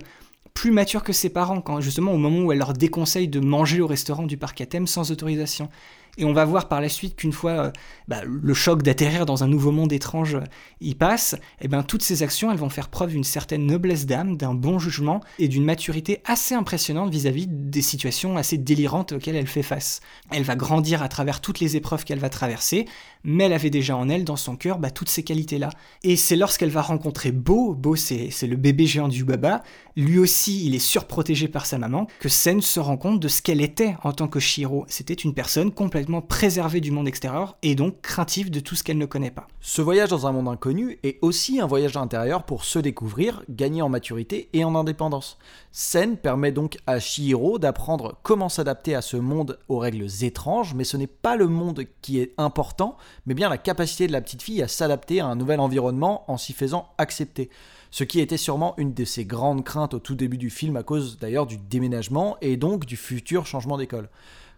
plus mature que ses parents, quand justement au moment où elle leur déconseille de manger au restaurant du parc à thème sans autorisation. Et on va voir par la suite qu'une fois euh, bah, le choc d'atterrir dans un nouveau monde étrange euh, y passe, et ben toutes ces actions elles vont faire preuve d'une certaine noblesse d'âme, d'un bon jugement et d'une maturité assez impressionnante vis-à-vis -vis des situations assez délirantes auxquelles elle fait face. Elle va grandir à travers toutes les épreuves qu'elle va traverser, mais elle avait déjà en elle, dans son cœur, bah, toutes ces qualités-là. Et c'est lorsqu'elle va rencontrer Beau, Beau c'est le bébé géant du Baba, lui aussi il est surprotégé par sa maman, que Sen se rend compte de ce qu'elle était en tant que Shiro. C'était une personne complètement préservée du monde extérieur et donc craintive de tout ce qu'elle ne connaît pas. Ce voyage dans un monde inconnu est aussi un voyage intérieur pour se découvrir, gagner en maturité et en indépendance. Sen permet donc à Shihiro d'apprendre comment s'adapter à ce monde aux règles étranges, mais ce n'est pas le monde qui est important, mais bien la capacité de la petite fille à s'adapter à un nouvel environnement en s'y faisant accepter. Ce qui était sûrement une de ses grandes craintes au tout début du film à cause d'ailleurs du déménagement et donc du futur changement d'école.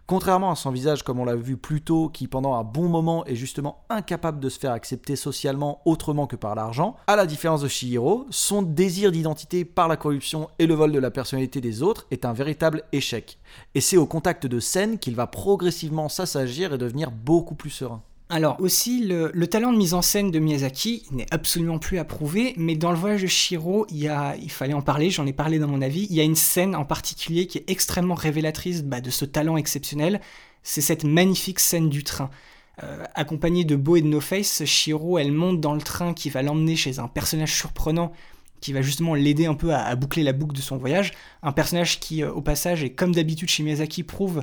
Contrairement à son visage, comme on l'a vu plus tôt, qui pendant un bon moment est justement incapable de se faire accepter socialement autrement que par l'argent, à la différence de Shihiro, son désir d'identité par la corruption et le vol de la personnalité des autres est un véritable échec. Et c'est au contact de Sen qu'il va progressivement s'assagir et devenir beaucoup plus serein. Alors aussi, le, le talent de mise en scène de Miyazaki n'est absolument plus approuvé, mais dans le voyage de Shiro, il, y a, il fallait en parler, j'en ai parlé dans mon avis, il y a une scène en particulier qui est extrêmement révélatrice bah, de ce talent exceptionnel, c'est cette magnifique scène du train. Euh, accompagnée de Beau et de No Face, Shiro, elle monte dans le train qui va l'emmener chez un personnage surprenant qui va justement l'aider un peu à, à boucler la boucle de son voyage. Un personnage qui, euh, au passage, et comme d'habitude chez Miyazaki, prouve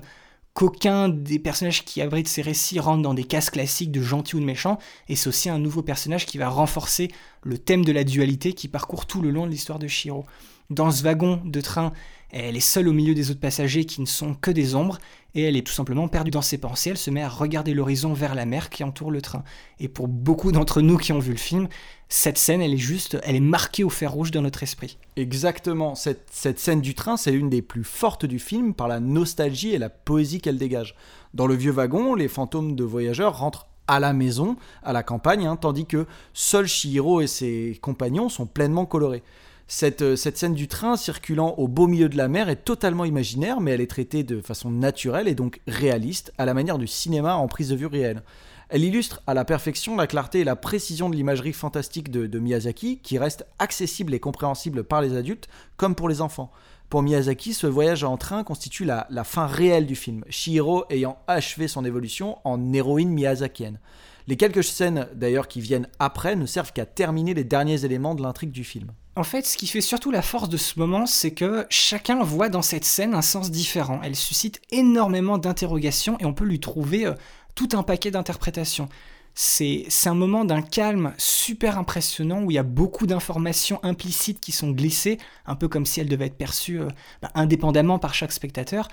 qu'aucun des personnages qui abritent ces récits rentre dans des cases classiques de gentil ou de méchant, et c'est aussi un nouveau personnage qui va renforcer le thème de la dualité qui parcourt tout le long de l'histoire de Shiro. Dans ce wagon de train, elle est seule au milieu des autres passagers qui ne sont que des ombres, et elle est tout simplement perdue dans ses pensées, elle se met à regarder l'horizon vers la mer qui entoure le train. Et pour beaucoup d'entre nous qui ont vu le film, cette scène, elle est juste, elle est marquée au fer rouge dans notre esprit. Exactement, cette, scène du train, c'est l'une des plus fortes du film par la nostalgie et la poésie qu'elle dégage. Dans le vieux wagon, les fantômes de voyageurs rentrent à la maison, à la campagne, hein, tandis que seul Shihiro et ses compagnons sont pleinement colorés. Cette, cette, scène du train circulant au beau milieu de la mer est totalement imaginaire, mais elle est traitée de façon naturelle et donc réaliste, à la manière du cinéma en prise de vue réelle. Elle illustre à la perfection la clarté et la précision de l'imagerie fantastique de, Miyazaki, qui reste accessible et compréhensible par les adultes comme pour les enfants. Pour Miyazaki, ce voyage en train constitue la, fin réelle du film, Shihiro ayant achevé son évolution en héroïne miyazakienne. Les quelques scènes d'ailleurs qui viennent après ne servent qu'à terminer les derniers éléments de l'intrigue du film. En fait, ce qui fait surtout la force de ce moment, c'est que chacun voit dans cette scène un sens différent. Elle suscite énormément d'interrogations et on peut lui trouver euh, tout un paquet d'interprétations. C'est un moment d'un calme super impressionnant où il y a beaucoup d'informations implicites qui sont glissées, un peu comme si elles devaient être perçues euh, bah, indépendamment par chaque spectateur.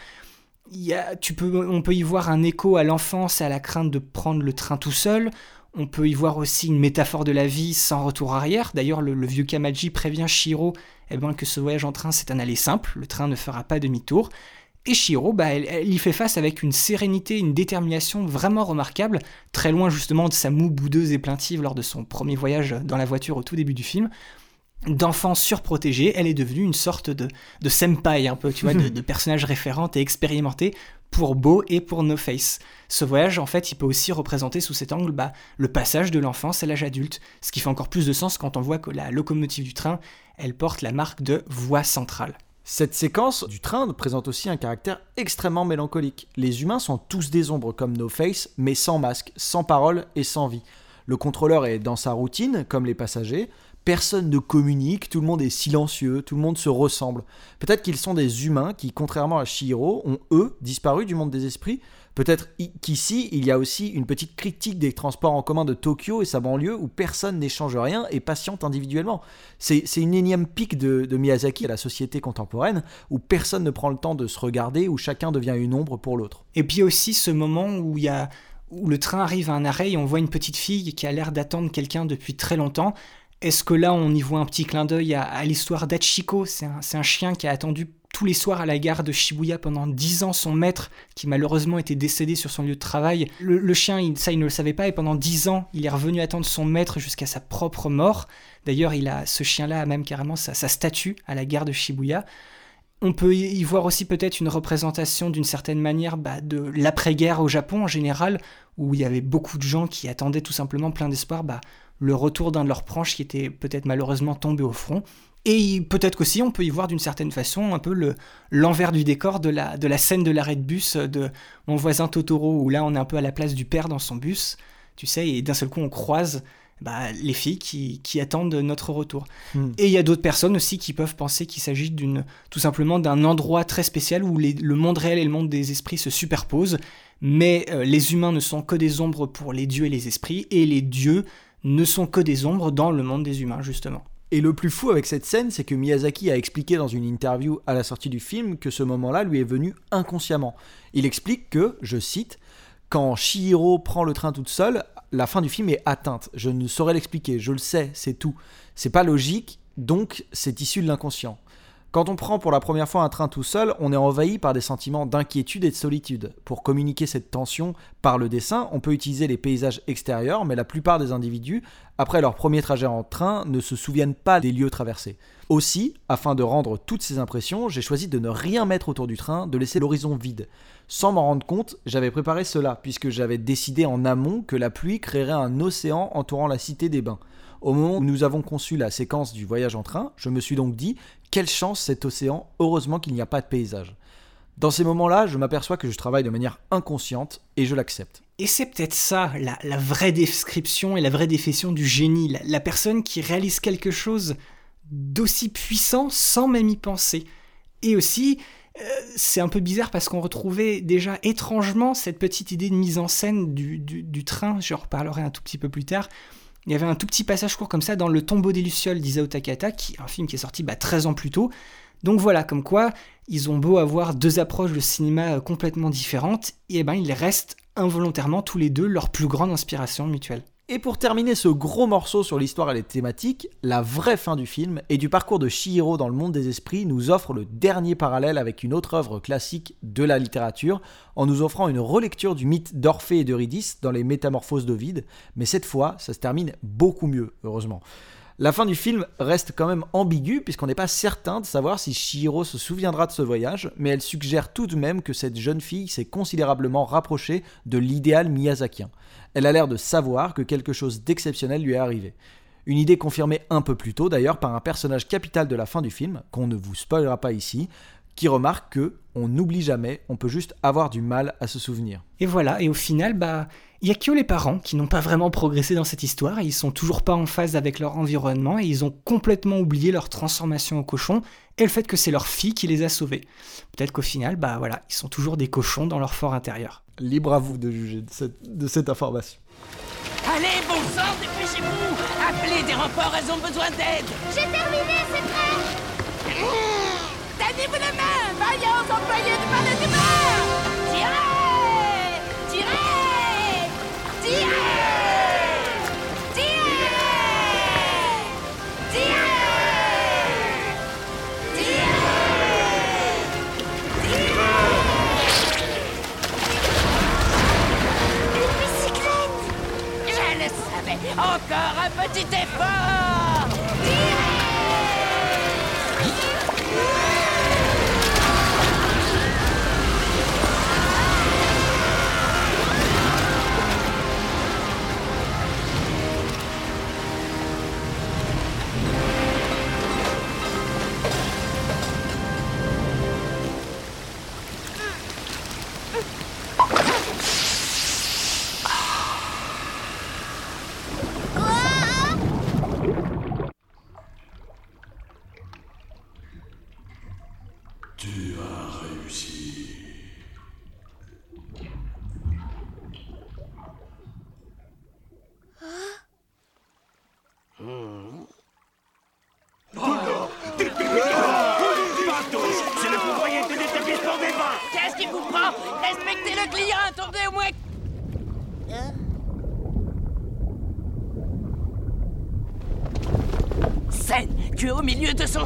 Tu peux, on peut y voir un écho à l'enfance et à la crainte de prendre le train tout seul. On peut y voir aussi une métaphore de la vie sans retour arrière. D'ailleurs, le, le, vieux Kamaji prévient Shiro eh ben, que ce voyage en train, c'est un aller simple, le train ne fera pas demi-tour. Et Shiro, bah, elle, elle, y fait face avec une sérénité, une détermination vraiment remarquable, très loin justement de sa moue boudeuse et plaintive lors de son premier voyage dans la voiture au tout début du film. D'enfant surprotégé, elle est devenue une sorte de, de senpai, un peu, tu vois, de, [LAUGHS] de personnage référente et expérimenté pour Beau et pour No Face. Ce voyage, en fait, il peut aussi représenter sous cet angle bah, le passage de l'enfance à l'âge adulte, ce qui fait encore plus de sens quand on voit que la locomotive du train, elle porte la marque de voie centrale. Cette séquence du train présente aussi un caractère extrêmement mélancolique. Les humains sont tous des ombres comme No Face, mais sans masque, sans parole et sans vie. Le contrôleur est dans sa routine, comme les passagers. Personne ne communique, tout le monde est silencieux, tout le monde se ressemble. Peut-être qu'ils sont des humains qui, contrairement à Shihiro, ont eux disparu du monde des esprits. Peut-être qu'ici, il y a aussi une petite critique des transports en commun de Tokyo et sa banlieue où personne n'échange rien et patiente individuellement. C'est une énième pique de, Miyazaki à la société contemporaine où personne ne prend le temps de se regarder, où chacun devient une ombre pour l'autre. Et puis aussi ce moment où il y a où le train arrive à un arrêt et on voit une petite fille qui a l'air d'attendre quelqu'un depuis très longtemps. Est-ce que là, on y voit un petit clin d'œil à, l'histoire d'Achiko? C'est un, chien qui a attendu tous les soirs à la gare de Shibuya pendant 10 ans son maître, qui malheureusement était décédé sur son lieu de travail. Le, le chien, ça, il ne le savait pas, et pendant 10 ans, il est revenu attendre son maître jusqu'à sa propre mort. D'ailleurs, il a ce chien-là a même carrément sa, sa statue à la gare de Shibuya. On peut y voir aussi peut-être une représentation d'une certaine manière bah, de l'après-guerre au Japon en général, où il y avait beaucoup de gens qui attendaient tout simplement plein d'espoir bah, le retour d'un de leurs proches qui était peut-être malheureusement tombé au front. Et peut-être qu'aussi on peut y voir d'une certaine façon un peu le, l'envers du décor de la, de la scène de l'arrêt de bus de mon voisin Totoro, où là on est un peu à la place du père dans son bus, tu sais, et d'un seul coup on croise bah, les filles qui, qui, attendent notre retour. Mm. Et il y a d'autres personnes aussi qui peuvent penser qu'il s'agit d'une, tout simplement d'un endroit très spécial où les, le monde réel et le monde des esprits se superposent, mais euh, les humains ne sont que des ombres pour les dieux et les esprits, et les dieux ne sont que des ombres dans le monde des humains, justement. Et le plus fou avec cette scène, c'est que Miyazaki a expliqué dans une interview à la sortie du film que ce moment-là lui est venu inconsciemment. Il explique que, je cite, quand Shihiro prend le train toute seule, la fin du film est atteinte. Je ne saurais l'expliquer, je le sais, c'est tout. C'est pas logique, donc c'est issu de l'inconscient. Quand on prend pour la première fois un train tout seul, on est envahi par des sentiments d'inquiétude et de solitude. Pour communiquer cette tension par le dessin, on peut utiliser les paysages extérieurs, mais la plupart des individus, après leur premier trajet en train, ne se souviennent pas des lieux traversés. Aussi, afin de rendre toutes ces impressions, j'ai choisi de ne rien mettre autour du train, de laisser l'horizon vide. Sans m'en rendre compte, j'avais préparé cela, puisque j'avais décidé en amont que la pluie créerait un océan entourant la cité des bains. Au moment où nous avons conçu la séquence du voyage en train, je me suis donc dit quelle chance cet océan, heureusement qu'il n'y a pas de paysage. Dans ces moments-là, je m'aperçois que je travaille de manière inconsciente et je l'accepte. Et c'est peut-être ça, la, vraie description et la vraie définition du génie, la, personne qui réalise quelque chose d'aussi puissant sans même y penser. Et aussi, euh, c'est un peu bizarre parce qu'on retrouvait déjà étrangement cette petite idée de mise en scène du, du train, je reparlerai un tout petit peu plus tard, il y avait un tout petit passage court comme ça dans Le tombeau des Lucioles d'Isao Takata, qui un film qui est sorti bah, 13 ans plus tôt. Donc voilà, comme quoi, ils ont beau avoir deux approches de cinéma euh, complètement différentes, et eh ben ils restent involontairement tous les deux leur plus grande inspiration mutuelle. Et pour terminer ce gros morceau sur l'histoire et les thématiques, la vraie fin du film et du parcours de Shihiro dans le monde des esprits nous offre le dernier parallèle avec une autre œuvre classique de la littérature, en nous offrant une relecture du mythe d'Orphée et d'Eurydice dans les Métamorphoses d'Ovide, mais cette fois, ça se termine beaucoup mieux, heureusement. La fin du film reste quand même ambiguë puisqu'on n'est pas certain de savoir si Shihiro se souviendra de ce voyage, mais elle suggère tout de même que cette jeune fille s'est considérablement rapprochée de l'idéal miyazakien. Elle a l'air de savoir que quelque chose d'exceptionnel lui est arrivé. Une idée confirmée un peu plus tôt d'ailleurs par un personnage capital de la fin du film, qu'on ne vous spoilera pas ici, qui remarque que on n'oublie jamais, on peut juste avoir du mal à se souvenir. Et voilà, et au final, bah, il y a que les parents qui n'ont pas vraiment progressé dans cette histoire, et ils sont toujours pas en phase avec leur environnement, et ils ont complètement oublié leur transformation en cochon, et le fait que c'est leur fille qui les a sauvés. Peut-être qu'au final, bah voilà, ils sont toujours des cochons dans leur fort intérieur. Libre à vous de juger de cette, de cette information. Allez, bon sang, dépêchez-vous Appelez des renforts, elles ont besoin d'aide J'ai terminé, c'est prêt Tenez-vous la main Vaillants employés de palais du Tirez Encore un petit effort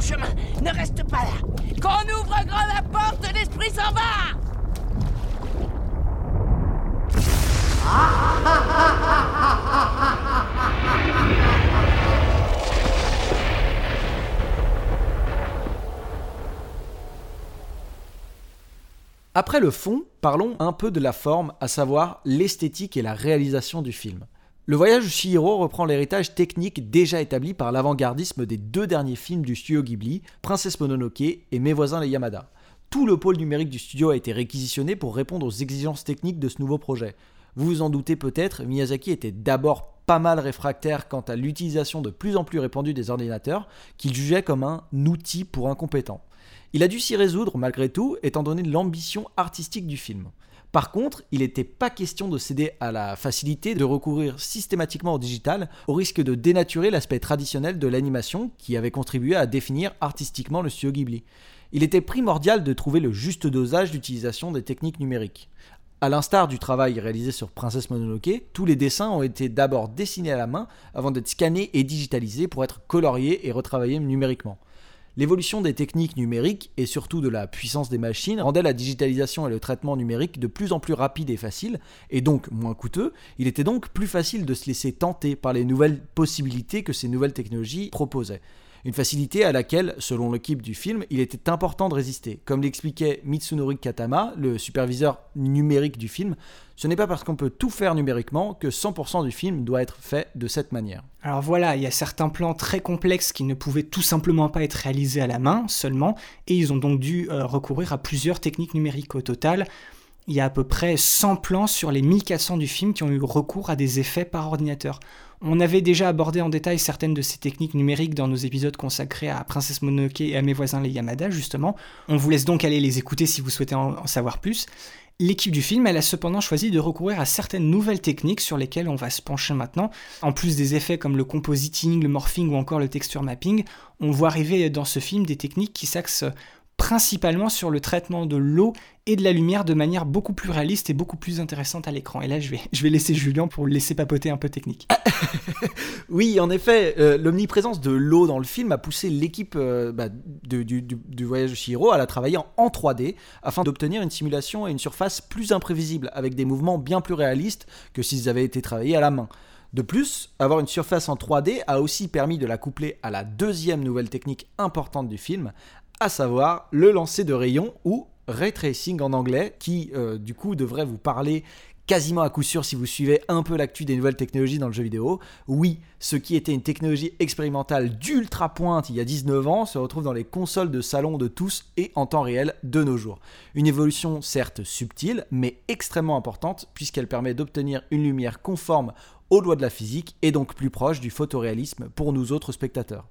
chemin. Ne reste pas là. Qu'on ouvre grand la porte, l'esprit s'en va Après le fond, parlons un peu de la forme, à savoir l'esthétique et la réalisation du film. Le voyage de Chihiro reprend l'héritage technique déjà établi par l'avant-gardisme des deux derniers films du studio Ghibli, Princesse Mononoke et Mes voisins les Yamada. Tout le pôle numérique du studio a été réquisitionné pour répondre aux exigences techniques de ce nouveau projet. Vous vous en doutez peut-être, Miyazaki était d'abord pas mal réfractaire quant à l'utilisation de plus en plus répandue des ordinateurs, qu'il jugeait comme un outil pour incompétents. Il a dû s'y résoudre malgré tout, étant donné l'ambition artistique du film. Par contre, il n'était pas question de céder à la facilité de recourir systématiquement au digital, au risque de dénaturer l'aspect traditionnel de l'animation qui avait contribué à définir artistiquement le studio Ghibli. Il était primordial de trouver le juste dosage d'utilisation des techniques numériques. À l'instar du travail réalisé sur Princesse Mononoke, tous les dessins ont été d'abord dessinés à la main avant d'être scannés et digitalisés pour être coloriés et retravaillés numériquement. L'évolution des techniques numériques et surtout de la puissance des machines rendait la digitalisation et le traitement numérique de plus en plus rapide et facile, et donc moins coûteux. Il était donc plus facile de se laisser tenter par les nouvelles possibilités que ces nouvelles technologies proposaient. Une facilité à laquelle, selon l'équipe du film, il était important de résister. Comme l'expliquait Mitsunori Katama, le superviseur numérique du film, ce n'est pas parce qu'on peut tout faire numériquement que 100% du film doit être fait de cette manière. Alors voilà, il y a certains plans très complexes qui ne pouvaient tout simplement pas être réalisés à la main seulement, et ils ont donc dû euh, recourir à plusieurs techniques numériques au total. Il y a à peu près 100 plans sur les 1400 du film qui ont eu recours à des effets par ordinateur. On avait déjà abordé en détail certaines de ces techniques numériques dans nos épisodes consacrés à Princesse Mononoke et à mes voisins les Yamada, justement. On vous laisse donc aller les écouter si vous souhaitez en, savoir plus. L'équipe du film, elle a cependant choisi de recourir à certaines nouvelles techniques sur lesquelles on va se pencher maintenant. En plus des effets comme le compositing, le morphing ou encore le texture mapping, on voit arriver dans ce film des techniques qui s'axent principalement sur le traitement de l'eau et de la lumière de manière beaucoup plus réaliste et beaucoup plus intéressante à l'écran. Et là, je vais, je vais laisser Julien pour le laisser papoter un peu technique. [LAUGHS] oui, en effet, euh, l'omniprésence de l'eau dans le film a poussé l'équipe euh, bah, du, voyage de Shihiro à la travailler en, 3D afin d'obtenir une simulation et une surface plus imprévisible avec des mouvements bien plus réalistes que s'ils avaient été travaillés à la main. De plus, avoir une surface en 3D a aussi permis de la coupler à la deuxième nouvelle technique importante du film, à savoir le lancer de rayons ou ray tracing en anglais, qui euh, du coup devrait vous parler quasiment à coup sûr si vous suivez un peu l'actu des nouvelles technologies dans le jeu vidéo. Oui, ce qui était une technologie expérimentale d'ultra pointe il y a 19 ans se retrouve dans les consoles de salon de tous et en temps réel de nos jours. Une évolution certes subtile, mais extrêmement importante puisqu'elle permet d'obtenir une lumière conforme aux lois de la physique et donc plus proche du photoréalisme pour nous autres spectateurs.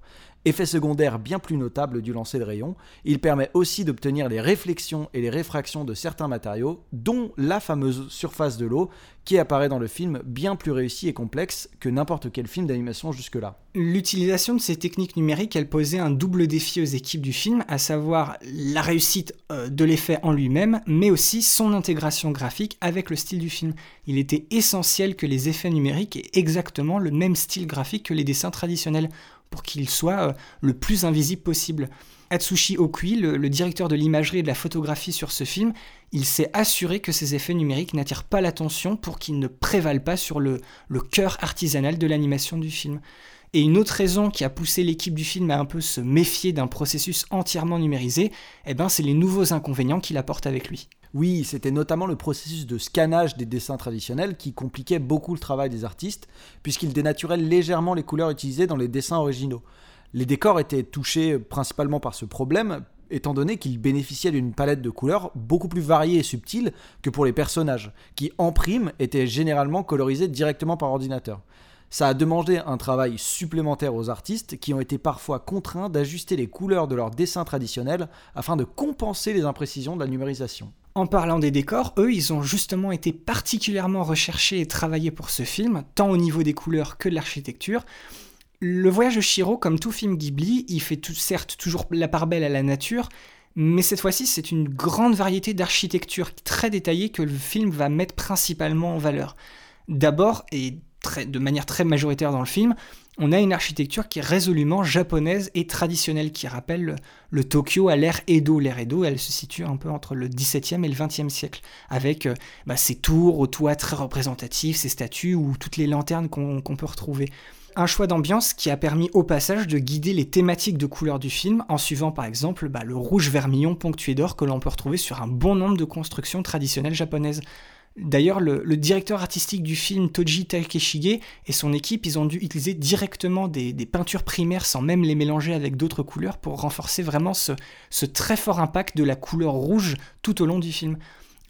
Effet secondaire bien plus notable du lancer de rayons, il permet aussi d'obtenir les réflexions et les réfractions de certains matériaux, dont la fameuse surface de l'eau, qui apparaît dans le film bien plus réussi et complexe que n'importe quel film d'animation jusque-là. L'utilisation de ces techniques numériques, elle posait un double défi aux équipes du film, à savoir la réussite euh, de l'effet en lui-même, mais aussi son intégration graphique avec le style du film. Il était essentiel que les effets numériques aient exactement le même style graphique que les dessins traditionnels pour qu'il soit euh, le plus invisible possible. Atsushi Okui, le, directeur de l'imagerie et de la photographie sur ce film, il s'est assuré que ces effets numériques n'attirent pas l'attention pour qu'ils ne prévalent pas sur le, cœur artisanal de l'animation du film. Et une autre raison qui a poussé l'équipe du film à un peu se méfier d'un processus entièrement numérisé, eh ben, c'est les nouveaux inconvénients qu'il apporte avec lui. Oui, c'était notamment le processus de scannage des dessins traditionnels qui compliquait beaucoup le travail des artistes, puisqu'il dénaturait légèrement les couleurs utilisées dans les dessins originaux. Les décors étaient touchés principalement par ce problème, étant donné qu'ils bénéficiaient d'une palette de couleurs beaucoup plus variée et subtile que pour les personnages, qui en prime étaient généralement colorisés directement par ordinateur. Ça a demandé un travail supplémentaire aux artistes qui ont été parfois contraints d'ajuster les couleurs de leurs dessins traditionnels afin de compenser les imprécisions de la numérisation. En parlant des décors, eux, ils ont justement été particulièrement recherchés et travaillés pour ce film, tant au niveau des couleurs que de l'architecture. Le voyage de Shiro, comme tout film Ghibli, il fait certes toujours la part belle à la nature, mais cette fois-ci, c'est une grande variété d'architecture très détaillée que le film va mettre principalement en valeur. D'abord, et de manière très majoritaire dans le film, on a une architecture qui est résolument japonaise et traditionnelle, qui rappelle le, Tokyo à l'ère Edo. L'ère Edo, elle se situe un peu entre le XVIIe et le XXe siècle, avec euh, bah, ces tours aux toits très représentatifs, ces statues ou toutes les lanternes qu'on peut retrouver. Un choix d'ambiance qui a permis au passage de guider les thématiques de couleurs du film en suivant par exemple bah, le rouge vermillon ponctué d'or que l'on peut retrouver sur un bon nombre de constructions traditionnelles japonaises. D'ailleurs, le, directeur artistique du film, Toji Takeshige, et son équipe, ils ont dû utiliser directement des, peintures primaires sans même les mélanger avec d'autres couleurs pour renforcer vraiment ce, très fort impact de la couleur rouge tout au long du film.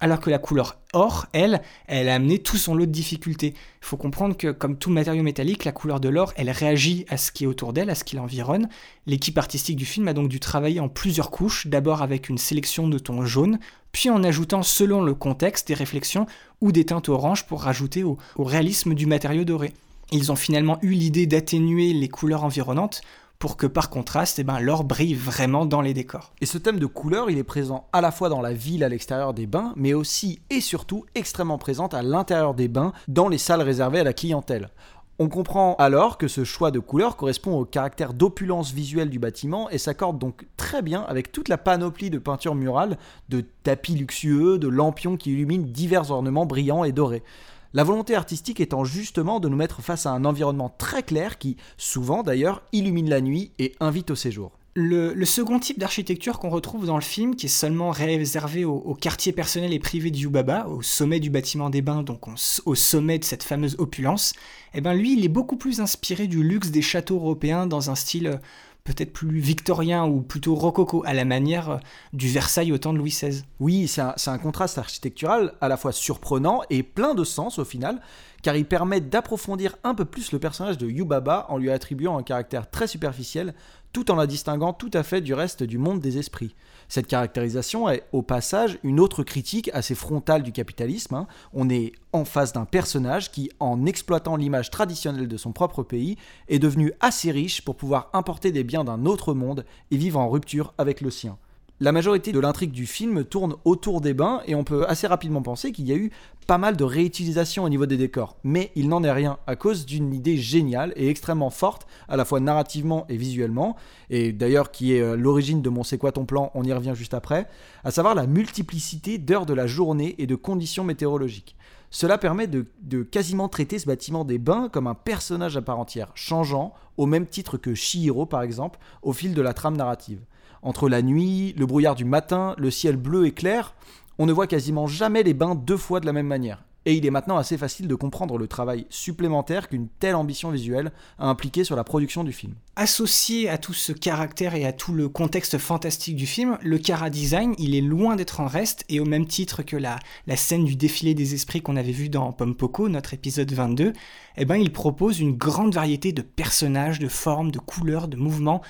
Alors que la couleur or, elle, elle a amené tout son lot de difficultés. Il faut comprendre que, comme tout matériau métallique, la couleur de l'or, elle réagit à ce qui est autour d'elle, à ce qui l'environne. L'équipe artistique du film a donc dû travailler en plusieurs couches, d'abord avec une sélection de tons jaunes, puis en ajoutant selon le contexte des réflexions ou des teintes oranges pour rajouter au, réalisme du matériau doré. Ils ont finalement eu l'idée d'atténuer les couleurs environnantes pour que par contraste, eh ben, l'or brille vraiment dans les décors. Et ce thème de couleur, il est présent à la fois dans la ville à l'extérieur des bains, mais aussi et surtout extrêmement présent à l'intérieur des bains, dans les salles réservées à la clientèle. On comprend alors que ce choix de couleur correspond au caractère d'opulence visuelle du bâtiment et s'accorde donc très bien avec toute la panoplie de peintures murales, de tapis luxueux, de lampions qui illuminent divers ornements brillants et dorés. La volonté artistique étant justement de nous mettre face à un environnement très clair qui, souvent d'ailleurs, illumine la nuit et invite au séjour. Le, second type d'architecture qu'on retrouve dans le film, qui est seulement réservé au, quartier personnel et privé du Yubaba, au sommet du bâtiment des bains, donc on- au sommet de cette fameuse opulence, eh ben lui, il est beaucoup plus inspiré du luxe des châteaux européens dans un style euh, peut-être plus victorien ou plutôt rococo, à la manière euh, du Versailles au temps de Louis XVI. Oui, c'est un, un contraste architectural à la fois surprenant et plein de sens au final, car il permet d'approfondir un peu plus le personnage de Yubaba en lui attribuant un caractère très superficiel, tout en la distinguant tout à fait du reste du monde des esprits. Cette caractérisation est au passage une autre critique assez frontale du capitalisme. hein. On est en face d'un personnage qui, en exploitant l'image traditionnelle de son propre pays, est devenu assez riche pour pouvoir importer des biens d'un autre monde et vivre en rupture avec le sien. La majorité de l'intrigue du film tourne autour des bains et on peut assez rapidement penser qu'il y a eu pas mal de réutilisation au niveau des décors. Mais il n'en est rien à cause d'une idée géniale et extrêmement forte, à la fois narrativement et visuellement, et d'ailleurs qui est euh, l'origine de mon C'est quoi ton plan, on y revient juste après, à savoir la multiplicité d'heures de la journée et de conditions météorologiques. Cela permet de, de quasiment traiter ce bâtiment des bains comme un personnage à part entière, changeant, au même titre que Shihiro par exemple, au fil de la trame narrative. Entre la nuit, le brouillard du matin, le ciel bleu et clair, on ne voit quasiment jamais les bains deux fois de la même manière. Et il est maintenant assez facile de comprendre le travail supplémentaire qu'une telle ambition visuelle a impliqué sur la production du film. Associé à tout ce caractère et à tout le contexte fantastique du film, le Cara Design, il est loin d'être en reste, et au même titre que la, scène du défilé des esprits qu'on avait vu dans Pompoko, notre épisode 22, eh ben, il propose une grande variété de personnages, de formes, de couleurs, de mouvements,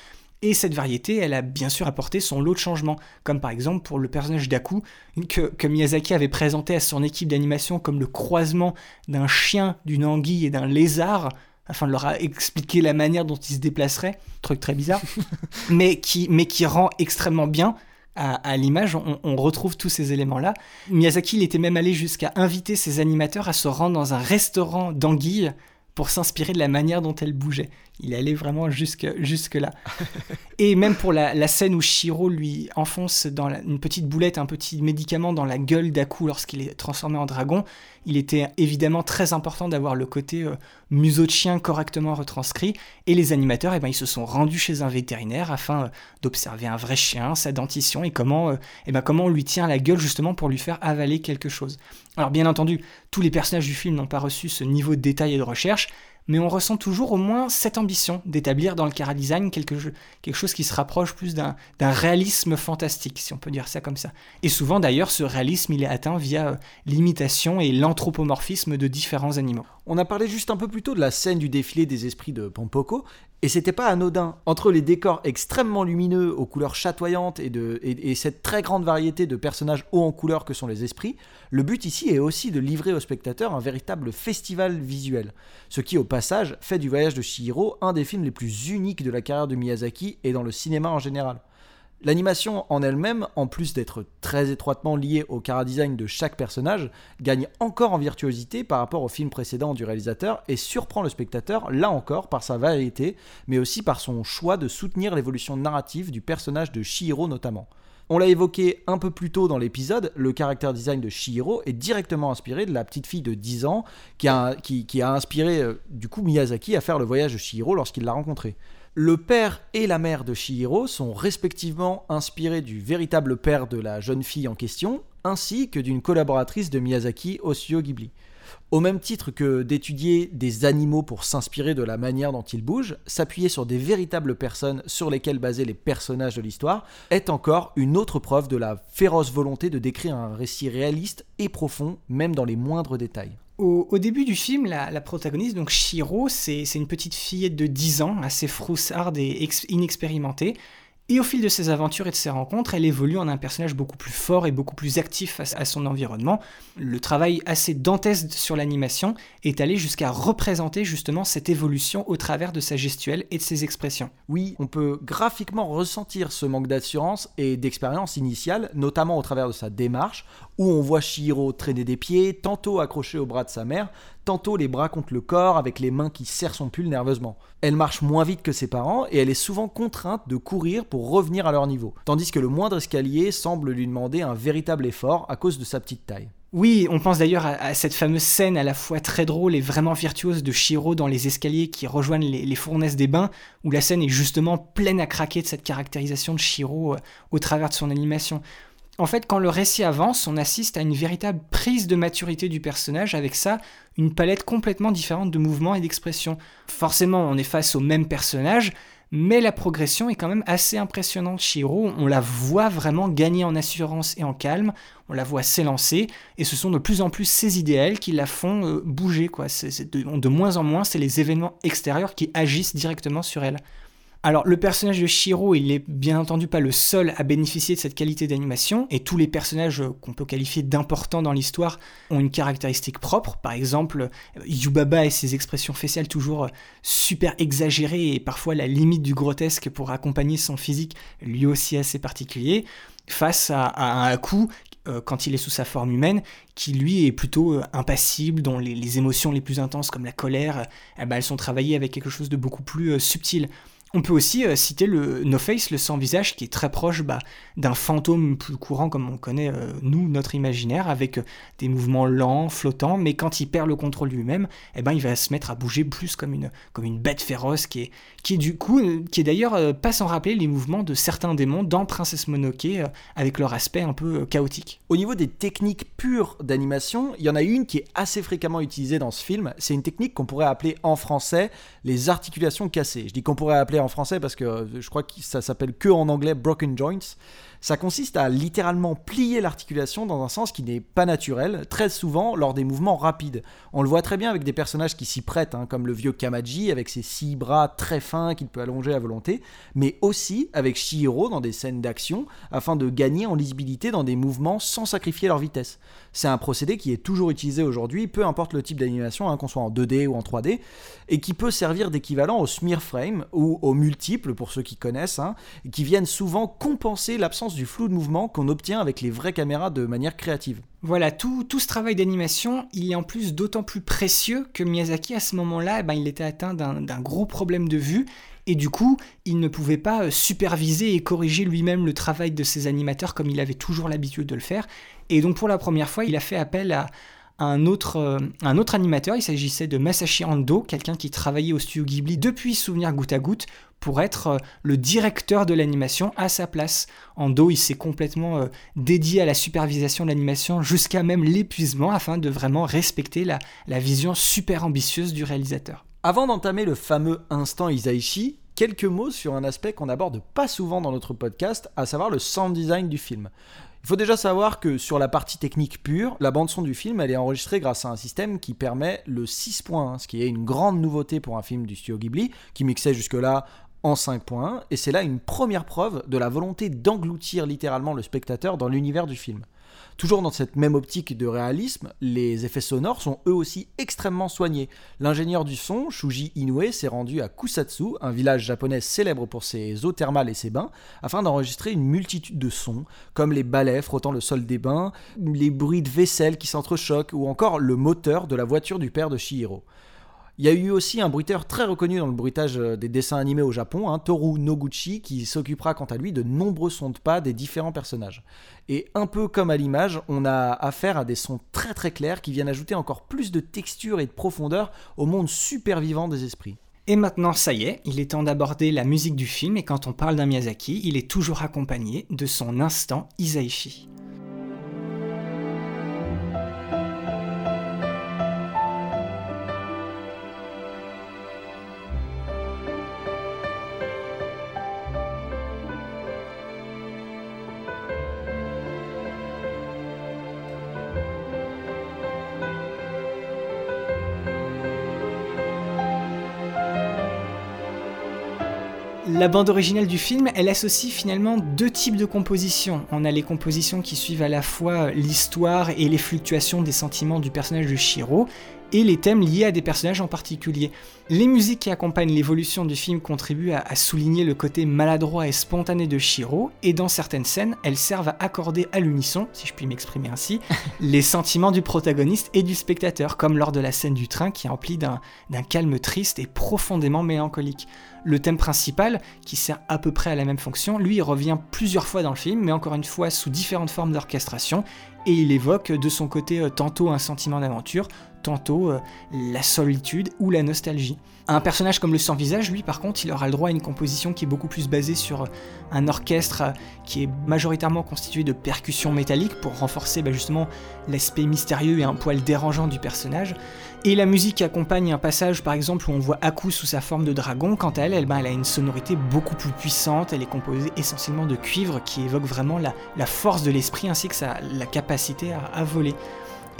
et cette variété, elle a bien sûr apporté son lot de changements, comme par exemple pour le personnage d'Aku, que, que Miyazaki avait présenté à son équipe d'animation comme le croisement d'un chien, d'une anguille et d'un lézard, afin de leur expliquer la manière dont ils se déplaceraient, truc très bizarre, [LAUGHS] mais, qui, mais qui rend extrêmement bien à, à l'image, on, on retrouve tous ces éléments-là. Miyazaki, il était même allé jusqu'à inviter ses animateurs à se rendre dans un restaurant d'anguilles pour s'inspirer de la manière dont elles bougeaient. Il allait vraiment jusque, jusque là. [LAUGHS] Et même pour la, scène où Shiro lui enfonce dans une petite boulette, un petit médicament dans la gueule d'Aku lorsqu'il est transformé en dragon, il était évidemment très important d'avoir le côté euh, museau de chien correctement retranscrit. Et les animateurs, eh ben, ils se sont rendus chez un vétérinaire afin euh, d'observer un vrai chien, sa dentition et comment, euh, eh ben, comment on lui tient la gueule justement pour lui faire avaler quelque chose. Alors bien entendu, tous les personnages du film n'ont pas reçu ce niveau de détail et de recherche, mais on ressent toujours au moins cette ambition d'établir dans le Cara Design quelque, cho- quelque chose qui se rapproche plus d'un d'un réalisme fantastique, si on peut dire ça comme ça. Et souvent d'ailleurs, ce réalisme, il est atteint via euh, l'imitation et l'anthropomorphisme de différents animaux. On a parlé juste un peu plus tôt de la scène du défilé des esprits de Pompoko, et c'était pas anodin. Entre les décors extrêmement lumineux, aux couleurs chatoyantes, et, cette très grande variété de personnages hauts en couleurs que sont les esprits, le but ici est aussi de livrer au spectateur un véritable festival visuel. Ce qui, au passage, fait du voyage de Chihiro un des films les plus uniques de la carrière de Miyazaki et dans le cinéma en général. L'animation en elle-même, en plus d'être très étroitement liée au chara-design de chaque personnage, gagne encore en virtuosité par rapport au film précédent du réalisateur et surprend le spectateur, là encore, par sa variété, mais aussi par son choix de soutenir l'évolution narrative du personnage de Shihiro notamment. On l'a évoqué un peu plus tôt dans l'épisode, le caractère design de Shihiro est directement inspiré de la petite fille de 10 ans qui a, inspiré euh, du coup Miyazaki à faire le voyage de Shihiro lorsqu'il l'a rencontré. Le père et la mère de Shihiro sont respectivement inspirés du véritable père de la jeune fille en question, ainsi que d'une collaboratrice de Miyazaki au studio Ghibli. Au même titre que d'étudier des animaux pour s'inspirer de la manière dont ils bougent, s'appuyer sur des véritables personnes sur lesquelles baser les personnages de l'histoire est encore une autre preuve de la féroce volonté de décrire un récit réaliste et profond, même dans les moindres détails. Au, début du film, la, la protagoniste, donc Shiro, c'est une petite fillette de 10 ans, assez froussarde et ex- inexpérimentée. Et au fil de ses aventures et de ses rencontres, elle évolue en un personnage beaucoup plus fort et beaucoup plus actif face à son environnement. Le travail assez dantesque sur l'animation est allé jusqu'à représenter justement cette évolution au travers de sa gestuelle et de ses expressions. Oui, on peut graphiquement ressentir ce manque d'assurance et d'expérience initiale, notamment au travers de sa démarche, où on voit Shihiro traîner des pieds, tantôt accroché au bras de sa mère, tantôt les bras contre le corps avec les mains qui serrent son pull nerveusement. Elle marche moins vite que ses parents et elle est souvent contrainte de courir pour revenir à leur niveau, tandis que le moindre escalier semble lui demander un véritable effort à cause de sa petite taille. Oui, on pense d'ailleurs à, cette fameuse scène à la fois très drôle et vraiment virtuose de Shiro dans les escaliers qui rejoignent les, fournaises des bains, où la scène est justement pleine à craquer de cette caractérisation de Shiro euh, au travers de son animation. En fait, quand le récit avance, on assiste à une véritable prise de maturité du personnage, avec ça, une palette complètement différente de mouvements et d'expressions. Forcément, on est face au même personnage, mais la progression est quand même assez impressionnante. Shiro, on la voit vraiment gagner en assurance et en calme, on la voit s'élancer, et ce sont de plus en plus ses idéaux qui la font euh, bouger. Quoi. de moins en moins, c'est les événements extérieurs qui agissent directement sur elle. Alors le personnage de Shiro, il n'est bien entendu pas le seul à bénéficier de cette qualité d'animation, et tous les personnages qu'on peut qualifier d'importants dans l'histoire ont une caractéristique propre. Par exemple, Yubaba et ses expressions faciales toujours super exagérées et parfois la limite du grotesque pour accompagner son physique, lui aussi assez particulier, face à, un Haku euh, quand il est sous sa forme humaine, qui lui est plutôt euh, impassible, dont les, émotions les plus intenses comme la colère, eh ben, elles sont travaillées avec quelque chose de beaucoup plus euh, subtil. On peut aussi euh, citer le No Face, le sans-visage, qui est très proche bah, d'un fantôme plus courant comme on connaît, euh, nous, notre imaginaire, avec euh, des mouvements lents, flottants, mais quand il perd le contrôle lui-même, eh ben, il va se mettre à bouger plus comme une, bête féroce, qui est, du coup, qui est d'ailleurs pas sans rappeler les mouvements de certains démons dans Princesse Mononoke, avec leur aspect un peu chaotique. Au niveau des techniques pures d'animation, il y en a une qui est assez fréquemment utilisée dans ce film, c'est une technique qu'on pourrait appeler en français les articulations cassées. Je dis qu'on pourrait appeler français parce que je crois que ça s'appelle que en anglais broken joints. Ça consiste à littéralement plier l'articulation dans un sens qui n'est pas naturel, très souvent lors des mouvements rapides. On le voit très bien avec des personnages qui s'y prêtent, hein, comme le vieux Kamaji avec ses six bras très fins qu'il peut allonger à volonté, mais aussi avec Shihiro dans des scènes d'action afin de gagner en lisibilité dans des mouvements sans sacrifier leur vitesse. C'est un procédé qui est toujours utilisé aujourd'hui, peu importe le type d'animation, hein, qu'on soit en 2D ou en 3D, et qui peut servir d'équivalent au smear frame ou au multiple pour ceux qui connaissent, hein, qui viennent souvent compenser l'absence du flou de mouvement qu'on obtient avec les vraies caméras de manière créative. Voilà, tout, tout ce travail d'animation, il est en plus d'autant plus précieux que Miyazaki, à ce moment-là, eh ben, il était atteint d'un gros problème de vue, et du coup, il ne pouvait pas euh, superviser et corriger lui-même le travail de ses animateurs comme il avait toujours l'habitude de le faire. Et donc pour la première fois, il a fait appel à, un autre, euh, un autre animateur. Il s'agissait de Masashi Ando, quelqu'un qui travaillait au studio Ghibli depuis Souvenir Goutte à Goutte, pour être euh, le directeur de l'animation à sa place. Ando, il s'est complètement euh, dédié à la supervision de l'animation jusqu'à même l'épuisement afin de vraiment respecter la, vision super ambitieuse du réalisateur. Avant d'entamer le fameux instant Isaichi, quelques mots sur un aspect qu'on n'aborde pas souvent dans notre podcast, à savoir le sound design du film. Il faut déjà savoir que sur la partie technique pure, la bande son du film, elle est enregistrée grâce à un système qui permet le 6.1, ce qui est une grande nouveauté pour un film du studio Ghibli, qui mixait jusque-là en 5.1, et c'est là une première preuve de la volonté d'engloutir littéralement le spectateur dans l'univers du film. Toujours dans cette même optique de réalisme, les effets sonores sont eux aussi extrêmement soignés. L'ingénieur du son, Shuji Inoue, s'est rendu à Kusatsu, un village japonais célèbre pour ses eaux thermales et ses bains, afin d'enregistrer une multitude de sons, comme les balais frottant le sol des bains, les bruits de vaisselle qui s'entrechoquent, ou encore le moteur de la voiture du père de Shihiro. Il y a eu aussi un bruiteur très reconnu dans le bruitage euh, des dessins animés au Japon, hein, Toru Noguchi, qui s'occupera quant à lui de nombreux sons de pas des différents personnages. Et un peu comme à l'image, on a affaire à des sons très très clairs qui viennent ajouter encore plus de texture et de profondeur au monde super vivant des esprits. Et maintenant, ça y est, il est temps d'aborder la musique du film, et quand on parle d'un Miyazaki, il est toujours accompagné de son instant Isaichi. La bande originale du film, elle associe finalement deux types de compositions. On a les compositions qui suivent à la fois l'histoire et les fluctuations des sentiments du personnage de Shiro, et les thèmes liés à des personnages en particulier. Les musiques qui accompagnent l'évolution du film contribuent à, à souligner le côté maladroit et spontané de Shiro, et dans certaines scènes, elles servent à accorder à l'unisson, si je puis m'exprimer ainsi, [LAUGHS] les sentiments du protagoniste et du spectateur, comme lors de la scène du train qui est emplie d'un calme triste et profondément mélancolique. Le thème principal, qui sert à peu près à la même fonction, lui revient plusieurs fois dans le film, mais encore une fois sous différentes formes d'orchestration, et il évoque de son côté euh, tantôt un sentiment d'aventure, tantôt euh, la solitude ou la nostalgie. Un personnage comme le sans-visage, lui par contre, il aura le droit à une composition qui est beaucoup plus basée sur euh, un orchestre euh, qui est majoritairement constitué de percussions métalliques pour renforcer bah, justement l'aspect mystérieux et un poil dérangeant du personnage. Et la musique qui accompagne un passage par exemple où on voit Aku sous sa forme de dragon, quant à elle, elle, bah, elle a une sonorité beaucoup plus puissante, elle est composée essentiellement de cuivre qui évoque vraiment la, force de l'esprit ainsi que sa, capacité à voler.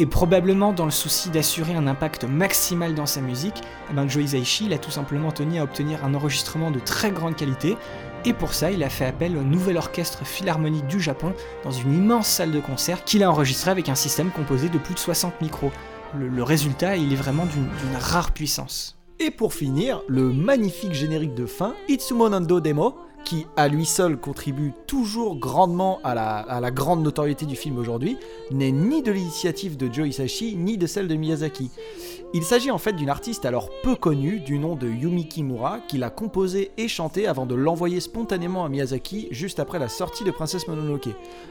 Et probablement dans le souci d'assurer un impact maximal dans sa musique, eh ben Joe Hisaishi il a tout simplement tenu à obtenir un enregistrement de très grande qualité, et pour ça il a fait appel au nouvel orchestre philharmonique du Japon dans une immense salle de concert qu'il a enregistré avec un système composé de plus de 60 micros. Le, le résultat il est vraiment d'une rare puissance. Et pour finir, le magnifique générique de fin, Itsumo Nando Demo, qui à lui seul contribue toujours grandement à la, grande notoriété du film aujourd'hui, n'est ni de l'initiative de Joe Hisaishi ni de celle de Miyazaki. Il s'agit en fait d'une artiste alors peu connue du nom de Yumi Kimura qui l'a composé et chanté avant de l'envoyer spontanément à Miyazaki juste après la sortie de Princesse Mononoke.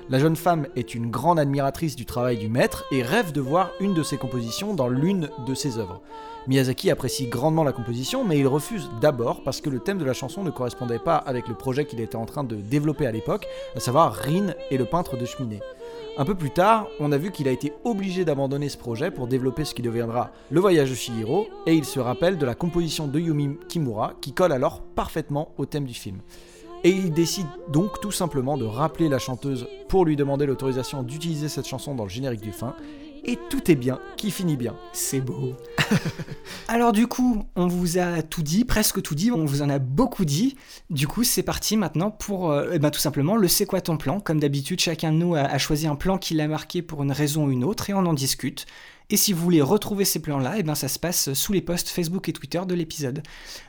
La jeune femme est une grande admiratrice du travail du maître et rêve de voir une de ses compositions dans l'une de ses œuvres. Miyazaki apprécie grandement la composition, mais il refuse d'abord parce que le thème de la chanson ne correspondait pas avec le projet qu'il était en train de développer à l'époque, à savoir Rin et le peintre de cheminée. Un peu plus tard, on a vu qu'il a été obligé d'abandonner ce projet pour développer ce qui deviendra le voyage de Shihiro, et il se rappelle de la composition de Yumi Kimura qui colle alors parfaitement au thème du film. Et il décide donc tout simplement de rappeler la chanteuse pour lui demander l'autorisation d'utiliser cette chanson dans le générique du fin, et tout est bien qui finit bien. C'est beau. [LAUGHS] Alors du coup, on vous a tout dit, presque tout dit, on vous en a beaucoup dit. Du coup, c'est parti maintenant pour euh, eh ben, tout simplement le c'est quoi ton plan? Comme d'habitude, chacun de nous a, a choisi un plan qui l'a marqué pour une raison ou une autre et on en discute. Et si vous voulez retrouver ces plans-là, eh ben ça se passe sous les posts Facebook et Twitter de l'épisode.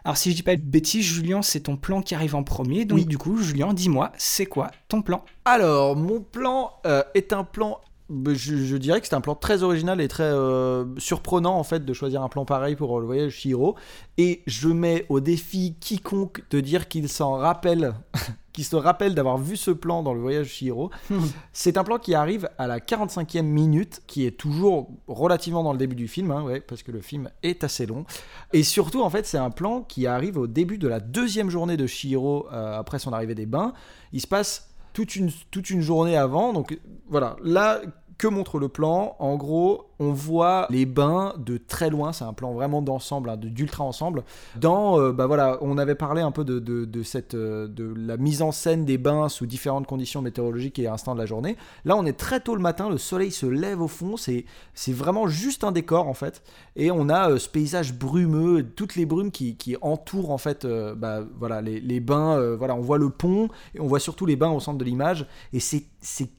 Alors si je dis pas de bêtises, Julien, c'est ton plan qui arrive en premier. Donc Oui. du coup, Julien, dis-moi, c'est quoi ton plan? Alors, mon plan euh, est un plan. Bah, Je, je dirais que c'est un plan très original et très euh, surprenant en fait de choisir un plan pareil pour euh, le voyage Shihiro. Et je mets au défi quiconque de dire qu'il s'en rappelle, [LAUGHS] qu'il se rappelle d'avoir vu ce plan dans le voyage Shihiro. [LAUGHS] c'est un plan qui arrive à la 45e minute, qui est toujours relativement dans le début du film, hein, ouais, parce que le film est assez long. Et surtout, en fait, c'est un plan qui arrive au début de la deuxième journée de Shihiro euh, après son arrivée des bains. Il se passe toute une, journée avant. Donc voilà, là, que montre le plan? En gros, on voit les bains de très loin. C'est un plan vraiment d'ensemble, hein, d'ultra ensemble. Dans, euh, bah voilà, on avait parlé un peu de, de, cette, euh, de la mise en scène des bains sous différentes conditions météorologiques et instants de la journée. Là, on est très tôt le matin, le soleil se lève au fond. C'est, vraiment juste un décor en fait. Et on a euh, ce paysage brumeux, toutes les brumes qui, entourent en fait, bah, voilà, les, les bains. voilà, on voit le pont et on voit surtout les bains au centre de l'image. Et c'est,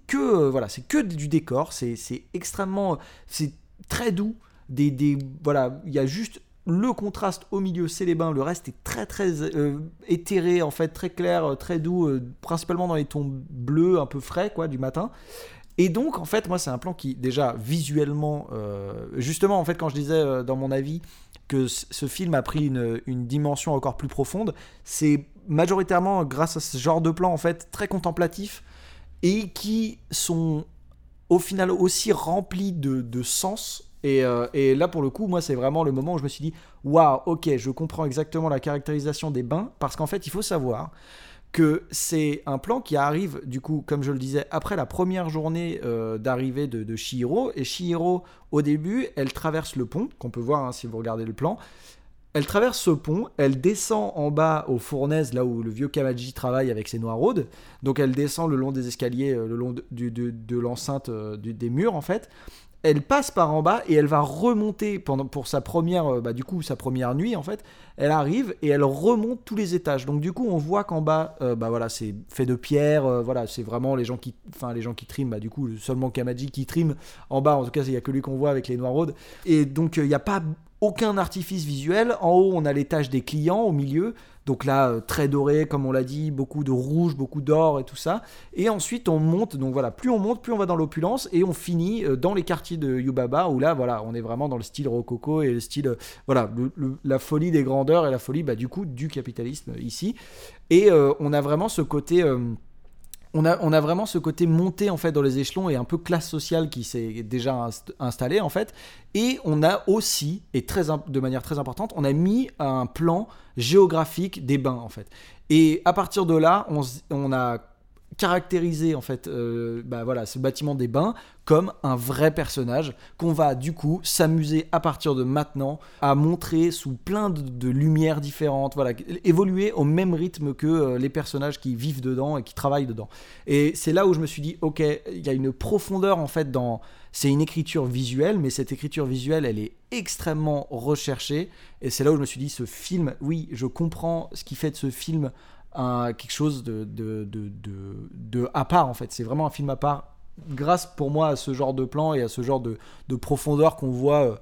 que, voilà, c'est que du décor. C'est extrêmement, c'est très doux. Des, des, voilà, il y a juste le contraste au milieu, c'est les bains. Le reste est très très euh, éthéré en fait, très clair, euh, très doux, euh, principalement dans les tons bleus, un peu frais quoi du matin. Et donc, en fait, moi, c'est un plan qui, déjà, visuellement, justement, en fait, quand je disais dans mon avis que ce film a pris une, une dimension encore plus profonde, c'est majoritairement grâce à ce genre de plan, en fait, très contemplatif et qui sont au final aussi remplis de, de sens. Et, euh, et là, pour le coup, moi, c'est vraiment le moment où je me suis dit, waouh, ok, je comprends exactement la caractérisation des bains, parce qu'en fait, il faut savoir que c'est un plan qui arrive, du coup, comme je le disais, après la première journée euh, d'arrivée de, de Shihiro. Et Shihiro, au début, elle traverse le pont, qu'on peut voir hein, si vous regardez le plan. Elle traverse ce pont, elle descend en bas aux fournaises, là où le vieux Kamaji travaille avec ses noiraudes. Donc elle descend le long des escaliers, euh, le long de, de- de l'enceinte euh, des murs en fait. elle passe par en bas et elle va remonter pendant pour sa première euh, bah, du coup sa première nuit en fait elle arrive et elle remonte tous les étages donc du coup on voit qu'en bas bah voilà c'est fait de pierre voilà c'est vraiment les gens qui enfin les gens qui triment bah du coup seulement Kamaji qui trime en bas en tout cas il y a que lui qu'on voit avec les noiraudes et donc il n'y a pas aucun artifice visuel en haut on a l'étage des clients au milieu donc là, euh, très doré, comme on l'a dit, beaucoup de rouge, beaucoup d'or et tout ça. Et ensuite, on monte. Donc voilà, plus on monte, plus on va dans l'opulence. Et on finit euh, dans les quartiers de Yubaba, où là, voilà, on est vraiment dans le style rococo et le style, euh, voilà, la folie des grandeurs et la folie, bah, du coup, du capitalisme ici. Et on a vraiment ce côté. On a, on a vraiment ce côté monté en fait dans les échelons et un peu classe sociale qui s'est déjà inst- installé en fait. Et on a aussi, et très, de manière très importante, on a mis un plan géographique des bains en fait. Et à partir de là, on, on a caractérisé en fait euh, bah voilà ce bâtiment des bains comme un vrai personnage qu'on va du coup s'amuser à partir de maintenant à montrer sous plein de, de lumières différentes voilà évoluer au même rythme que euh, les personnages qui vivent dedans et qui travaillent dedans. Et c'est là où je me suis dit ok il y a une profondeur en fait dans c'est une écriture visuelle mais cette écriture visuelle elle est extrêmement recherchée. Et c'est là où je me suis dit ce film oui je comprends ce qui fait de ce film un- quelque chose de, de, de, de, de à part en fait. C'est vraiment un film à part grâce pour moi à ce genre de plan et à ce genre de, de profondeur qu'on voit euh,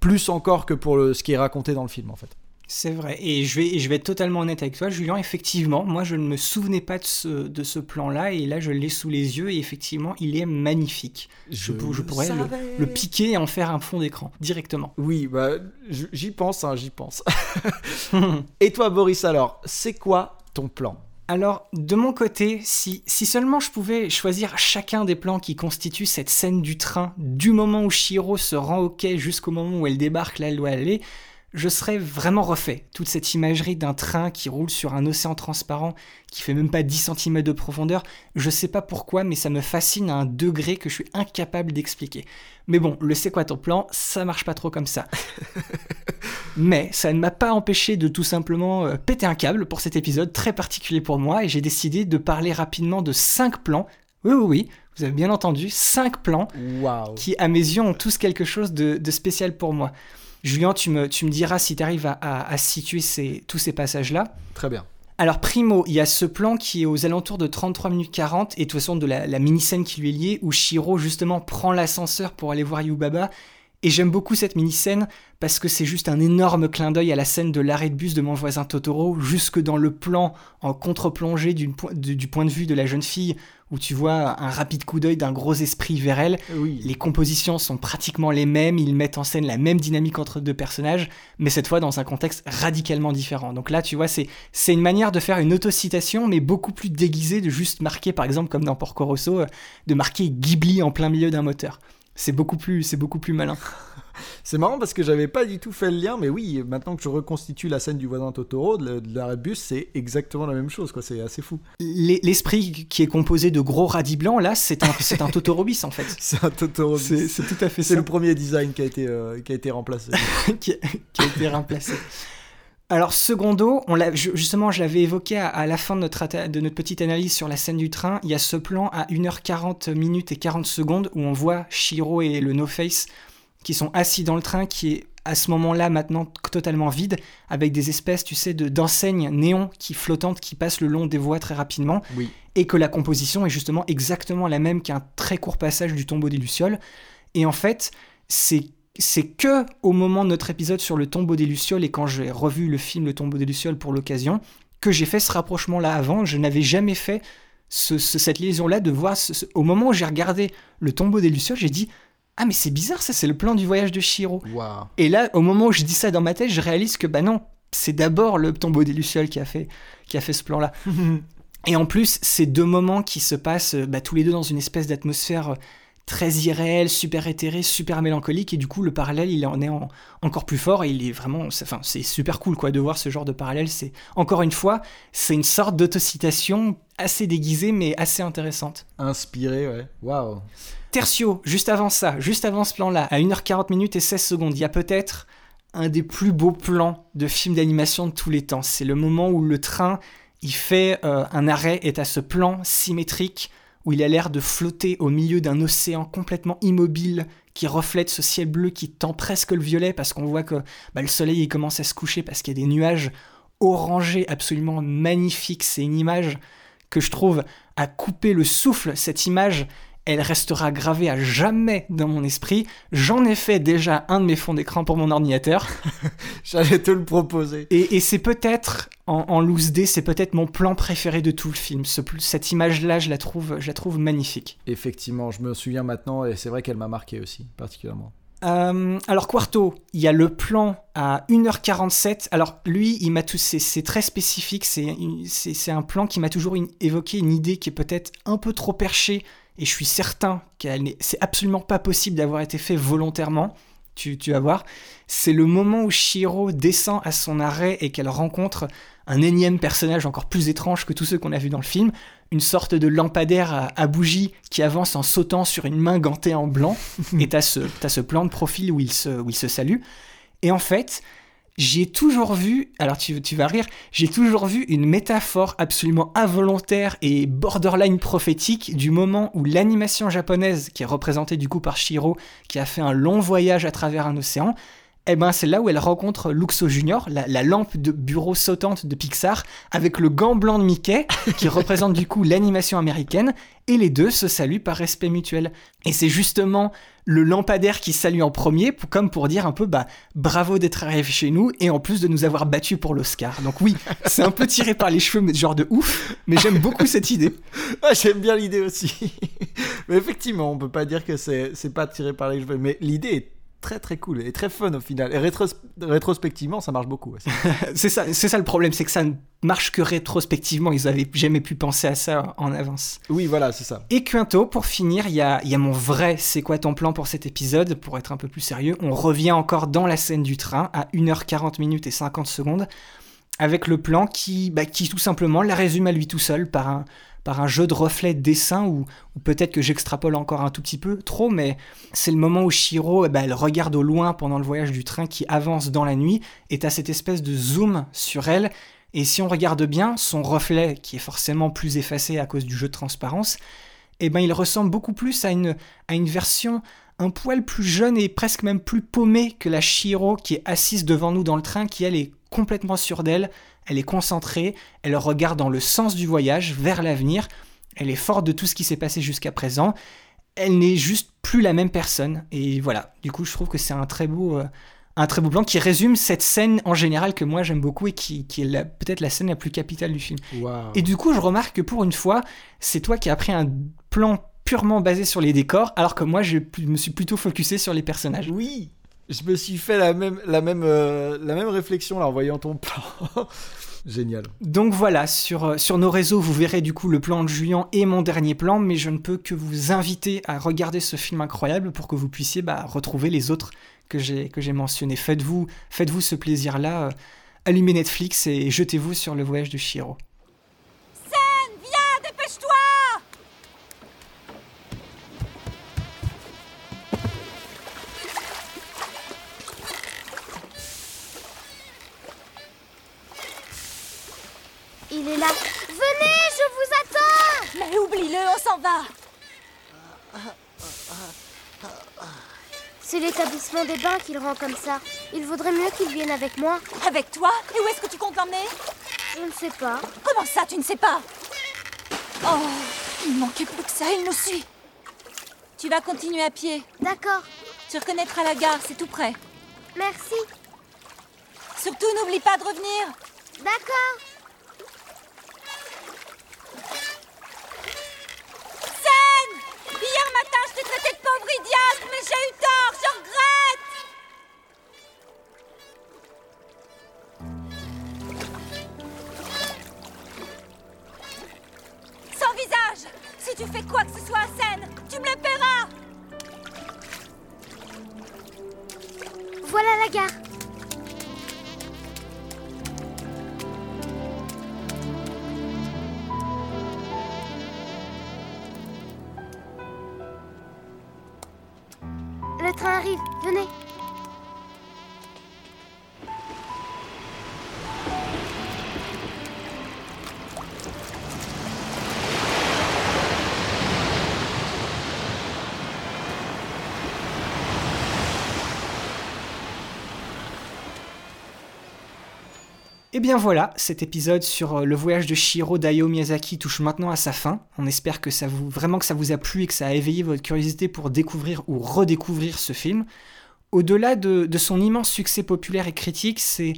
plus encore que pour le, ce qui est raconté dans le film en fait. C'est vrai. Et je vais, je vais être totalement honnête avec toi, Julien. Effectivement, moi, je ne me souvenais pas de ce, de ce plan-là. Et là, je l'ai sous les yeux. Et effectivement, il est magnifique. Je, je pourrais le, le piquer et en faire un fond d'écran directement. Oui, bah, j'y pense, hein, j'y pense. [LAUGHS] et toi Boris alors, c'est quoi ton plan. Alors, de mon côté, si, si seulement je pouvais choisir chacun des plans qui constituent cette scène du train, du moment où Shiro se rend au quai jusqu'au moment où elle débarque là où elle aller, je serais vraiment refait. Toute cette imagerie d'un train qui roule sur un océan transparent, qui fait même pas 10 cm de profondeur, je sais pas pourquoi, mais ça me fascine à un degré que je suis incapable d'expliquer. Mais bon, le c'est quoi ton plan, ça marche pas trop comme ça. [LAUGHS] Mais ça ne m'a pas empêché de tout simplement euh, péter un câble pour cet épisode très particulier pour moi et j'ai décidé de parler rapidement de 5 plans. Oui, oui, oui, vous avez bien entendu, 5 plans qui, à mes yeux, ont tous quelque chose de, de spécial pour moi. Julien, tu me, tu me diras si tu arrives à, à- à situer ces, tous ces passages-là. Très bien. Alors, primo, il y a ce plan qui est aux alentours de 33 minutes 40, et de toute façon de la, la mini-scène qui lui est liée, où Shiro, justement, prend l'ascenseur pour aller voir Yubaba. Et j'aime beaucoup cette mini-scène parce que c'est juste un énorme clin d'œil à la scène de l'arrêt de bus de mon voisin Totoro, jusque dans le plan en contre-plongée du point de vue de la jeune fille, où tu vois un rapide coup d'œil d'un gros esprit vers elle. Oui. Les compositions sont pratiquement les mêmes, ils mettent en scène la même dynamique entre deux personnages, mais cette fois dans un contexte radicalement différent. Donc là, tu vois, c'est c'est une manière de faire une autocitation, mais beaucoup plus déguisée, de juste marquer, par exemple, comme dans Porco Rosso, euh, de marquer Ghibli en plein milieu d'un moteur. C'est beaucoup plus, c'est beaucoup plus malin. [LAUGHS] [LAUGHS] C'est marrant parce que j'avais pas du tout fait le lien, mais oui, maintenant que je reconstitue la scène du voisin Totoro, de, la- de l'arrêt de bus, c'est exactement la même chose, quoi. C'est assez fou. L'e- L'esprit qui est composé de gros radis blancs, là, c'est un, c'est un Totoro bis en fait. [LAUGHS] C'est un Totoro bis. C'est tout à fait C'est le premier design qui a été, euh, qui a été remplacé. [LAUGHS] qui, qui a été remplacé. Alors, secondo, on justement, je l'avais évoqué à, à la fin de notre, atta- de notre petite analyse sur la scène du train. Il y a ce plan à 1h40 minutes et 40 secondes où on voit Shiro et le No Face qui sont assis dans le train qui est à ce moment-là maintenant totalement vide avec des espèces, tu sais, de, d'enseignes néons qui flottantes qui passent le long des voies très rapidement Oui. et que la composition est justement exactement la même qu'un très court passage du tombeau des Lucioles. Et en fait, c'est c'est que au moment de notre épisode sur le tombeau des Lucioles et quand j'ai revu le film Le tombeau des Lucioles pour l'occasion que j'ai fait ce rapprochement-là avant. Je n'avais jamais fait ce- ce- cette liaison-là de voir ce- ce- au moment où j'ai regardé le tombeau des Lucioles, j'ai dit ah mais c'est bizarre ça, c'est le plan du voyage de Shiro. Et là, au moment où je dis ça dans ma tête, je réalise que bah non, c'est d'abord le tombeau des Lucioles qui a fait, qui a fait ce plan-là. [LAUGHS] Et en plus, c'est deux moments qui se passent euh, bah, tous les deux dans une espèce d'atmosphère euh, très irréelle, super éthérée, super mélancolique, et du coup, le parallèle, il en est en- encore plus fort, et il est vraiment, c'est- enfin, c'est super cool, quoi, de voir ce genre de parallèle. C'est encore une fois, c'est une sorte d'autocitation assez déguisée, mais assez intéressante. Inspiré, ouais. Waouh. Tertio, juste avant ça, juste avant ce plan-là, à 1h40 minutes et 16 secondes, il y a peut-être un des plus beaux plans de film d'animation de tous les temps. C'est le moment où le train, il fait euh, un arrêt et à ce plan symétrique où il a l'air de flotter au milieu d'un océan complètement immobile qui reflète ce ciel bleu qui tend presque le violet parce qu'on voit que bah, le soleil il commence à se coucher parce qu'il y a des nuages orangés absolument magnifiques. C'est une image que je trouve à couper le souffle. Cette image, elle restera gravée à jamais dans mon esprit. J'en ai fait déjà un de mes fonds d'écran pour mon ordinateur. [LAUGHS] J'allais te le proposer. Et, et c'est peut-être, en, en loose D, c'est peut-être mon plan préféré de tout le film. Ce- cette image-là, je la trouve, je la trouve magnifique. Effectivement, je me souviens maintenant et c'est vrai qu'elle m'a marqué aussi, particulièrement. Euh, alors Quarto, il y a le plan à 1h47. Alors lui, il m'a tout, c'est, très spécifique. C'est, un plan qui m'a toujours une- évoqué une idée qui est peut-être un peu trop perchée. Et je suis certain qu'elle n'est, c'est absolument pas possible d'avoir été fait volontairement. Tu, tu vas voir. C'est le moment où Shiro descend à son arrêt et qu'elle rencontre un énième personnage encore plus étrange que tous ceux qu'on a vus dans le film. Une sorte de lampadaire à, à bougie qui avance en sautant sur une main gantée en blanc. [LAUGHS] et t'as ce, t'as ce plan de profil où il se, où il se salue. Et en fait, j'ai toujours vu, alors tu, vas rire, j'ai toujours vu une métaphore absolument involontaire et borderline prophétique du moment où l'animation japonaise, qui est représentée du coup par Shiro, qui a fait un long voyage à travers un océan, eh ben c'est là où elle rencontre Luxo Junior, la, la lampe de bureau sautante de Pixar, avec le gant blanc de Mickey, [LAUGHS] qui représente du coup l'animation américaine, et les deux se saluent par respect mutuel. Et c'est justement le lampadaire qui salue en premier, comme pour dire un peu bah bravo d'être arrivé chez nous et en plus de nous avoir battus pour l'Oscar. Donc oui, c'est un peu tiré par les cheveux, mais genre de ouf, mais j'aime beaucoup cette idée. [LAUGHS] Ah, J'aime bien l'idée aussi. [LAUGHS] mais effectivement, on peut pas dire que c'est pas tiré par les cheveux, mais l'idée est très très cool et très fun au final. Et rétros- rétrospectivement, ça marche beaucoup. [LAUGHS] c'est ça, c'est ça le problème, c'est que ça ne marche que rétrospectivement. Ils avaient jamais pu penser à ça en avance. oui, voilà, c'est ça. Et Quinto, pour finir, il y a, y a mon vrai c'est quoi ton plan pour cet épisode, pour être un peu plus sérieux. On revient encore dans la scène du train à 1h40 minutes et 50 secondes, avec le plan qui, bah, qui tout simplement la résume à lui tout seul par un, par un jeu de reflets de dessin, ou, peut-être que j'extrapole encore un tout petit peu trop, mais c'est le moment où Shiro, eh ben, elle regarde au loin pendant le voyage du train qui avance dans la nuit, et t'as cette espèce de zoom sur elle, et si on regarde bien, son reflet, qui est forcément plus effacé à cause du jeu de transparence, eh ben il ressemble beaucoup plus à une, à une version un poil plus jeune et presque même plus paumée que la Shiro qui est assise devant nous dans le train, qui elle est complètement sûre d'elle, elle est concentrée, elle regarde dans le sens du voyage, vers l'avenir, elle est forte de tout ce qui s'est passé jusqu'à présent, elle n'est juste plus la même personne. Et voilà, du coup je trouve que c'est un très beau... euh, un très beau plan qui résume cette scène en général que moi j'aime beaucoup et qui, qui est peut-être la scène la plus capitale du film. Et du coup, je remarque que pour une fois, c'est toi qui as pris un plan purement basé sur les décors, alors que moi, je me suis plutôt focusé sur les personnages. Oui, je me suis fait la même, la même, euh, la même réflexion là en voyant ton plan. [LAUGHS] Génial. Donc voilà, sur, euh, sur nos réseaux, vous verrez du coup le plan de Julien et mon dernier plan, mais je ne peux que vous inviter à regarder ce film incroyable pour que vous puissiez bah, retrouver les autres que j'ai que j'ai mentionnés. Faites-vous faites-vous ce plaisir-là, euh, allumez Netflix et jetez-vous sur le voyage de Shiro. Scène, viens, dépêche-toi Il est là. Venez, je vous attends Mais oublie-le, on s'en va C'est l'établissement des bains qui le rend comme ça. Il vaudrait mieux qu'il vienne avec moi. Avec toi Et où est-ce que tu comptes l'emmener Je ne sais pas. Comment ça, tu ne sais pas Oh, il manquait plus que ça, il nous suit Tu vas continuer à pied. D'accord. Tu reconnaîtras la gare, c'est tout près. Merci. Surtout, n'oublie pas de revenir D'accord. Scène Hier matin, je t'ai traité de pauvre idiote, mais j'ai eu tort, je regrette Sans visage Si tu fais quoi que ce soit à scène, tu me le paieras Voilà la gare. Arrive. Venez. Et bien voilà, cet épisode sur euh, le voyage de Shiro d'Ayao Miyazaki touche maintenant à sa fin. On espère que ça vous, vraiment que ça vous a plu et que ça a éveillé votre curiosité pour découvrir ou redécouvrir ce film. Au-delà de, son immense succès populaire et critique, c'est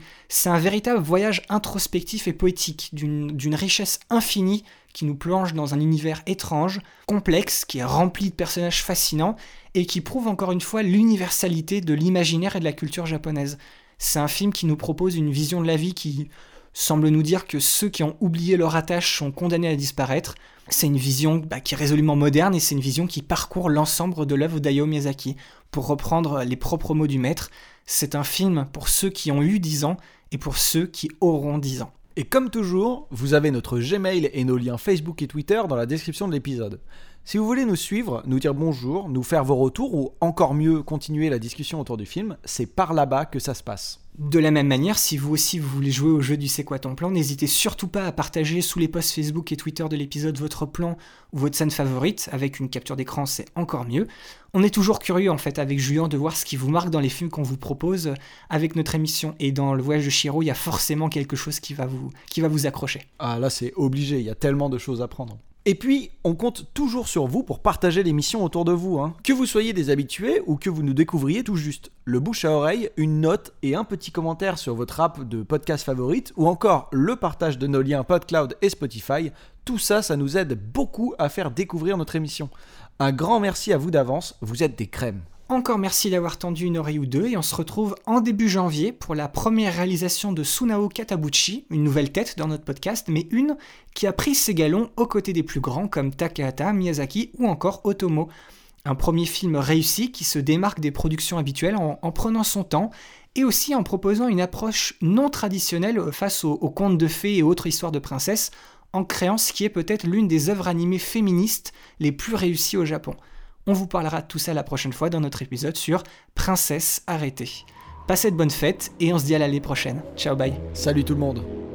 un véritable voyage introspectif et poétique, d'une richesse infinie qui nous plonge dans un univers étrange, complexe, qui est rempli de personnages fascinants et qui prouve encore une fois l'universalité de l'imaginaire et de la culture japonaise. C'est un film qui nous propose une vision de la vie qui semble nous dire que ceux qui ont oublié leur attache sont condamnés à disparaître. C'est une vision bah, qui est résolument moderne et c'est une vision qui parcourt l'ensemble de l'œuvre d'Hayao Miyazaki. Pour reprendre les propres mots du maître, c'est un film pour ceux qui ont eu 10 ans et pour ceux qui auront 10 ans. Et comme toujours, vous avez notre Gmail et nos liens Facebook et Twitter dans la description de l'épisode. Si vous voulez nous suivre, nous dire bonjour, nous faire vos retours ou encore mieux continuer la discussion autour du film, c'est par là-bas que ça se passe. De la même manière, si vous aussi vous voulez jouer au jeu du C'est quoi ton plan, n'hésitez surtout pas à partager sous les posts Facebook et Twitter de l'épisode votre plan ou votre scène favorite, avec une capture d'écran c'est encore mieux. On est toujours curieux en fait avec Julien de voir ce qui vous marque dans les films qu'on vous propose avec notre émission, et dans le voyage de Shiro, il y a forcément quelque chose qui va vous, qui va vous accrocher. Ah là c'est obligé, il y a tellement de choses à prendre. Et puis, on compte toujours sur vous pour partager l'émission autour de vous. hein. Que vous soyez des habitués ou que vous nous découvriez tout juste. Le bouche à oreille, une note et un petit commentaire sur votre app de podcast favorite ou encore le partage de nos liens PodCloud et Spotify, tout ça, ça nous aide beaucoup à faire découvrir notre émission. Un grand merci à vous d'avance, vous êtes des crèmes. Encore merci d'avoir tendu une oreille ou deux et on se retrouve en début janvier pour la première réalisation de Sunao Katabuchi, une nouvelle tête dans notre podcast, mais une qui a pris ses galons aux côtés des plus grands comme Takahata, Miyazaki ou encore Otomo. Un premier film réussi qui se démarque des productions habituelles en, en prenant son temps et aussi en proposant une approche non traditionnelle face aux contes de fées et autres histoires de princesses, en créant ce qui est peut-être l'une des œuvres animées féministes les plus réussies au Japon. On vous parlera de tout ça la prochaine fois dans notre épisode sur Princesse arrêtée. Passez de bonnes fêtes et on se dit à l'année prochaine. Ciao bye. Salut tout le monde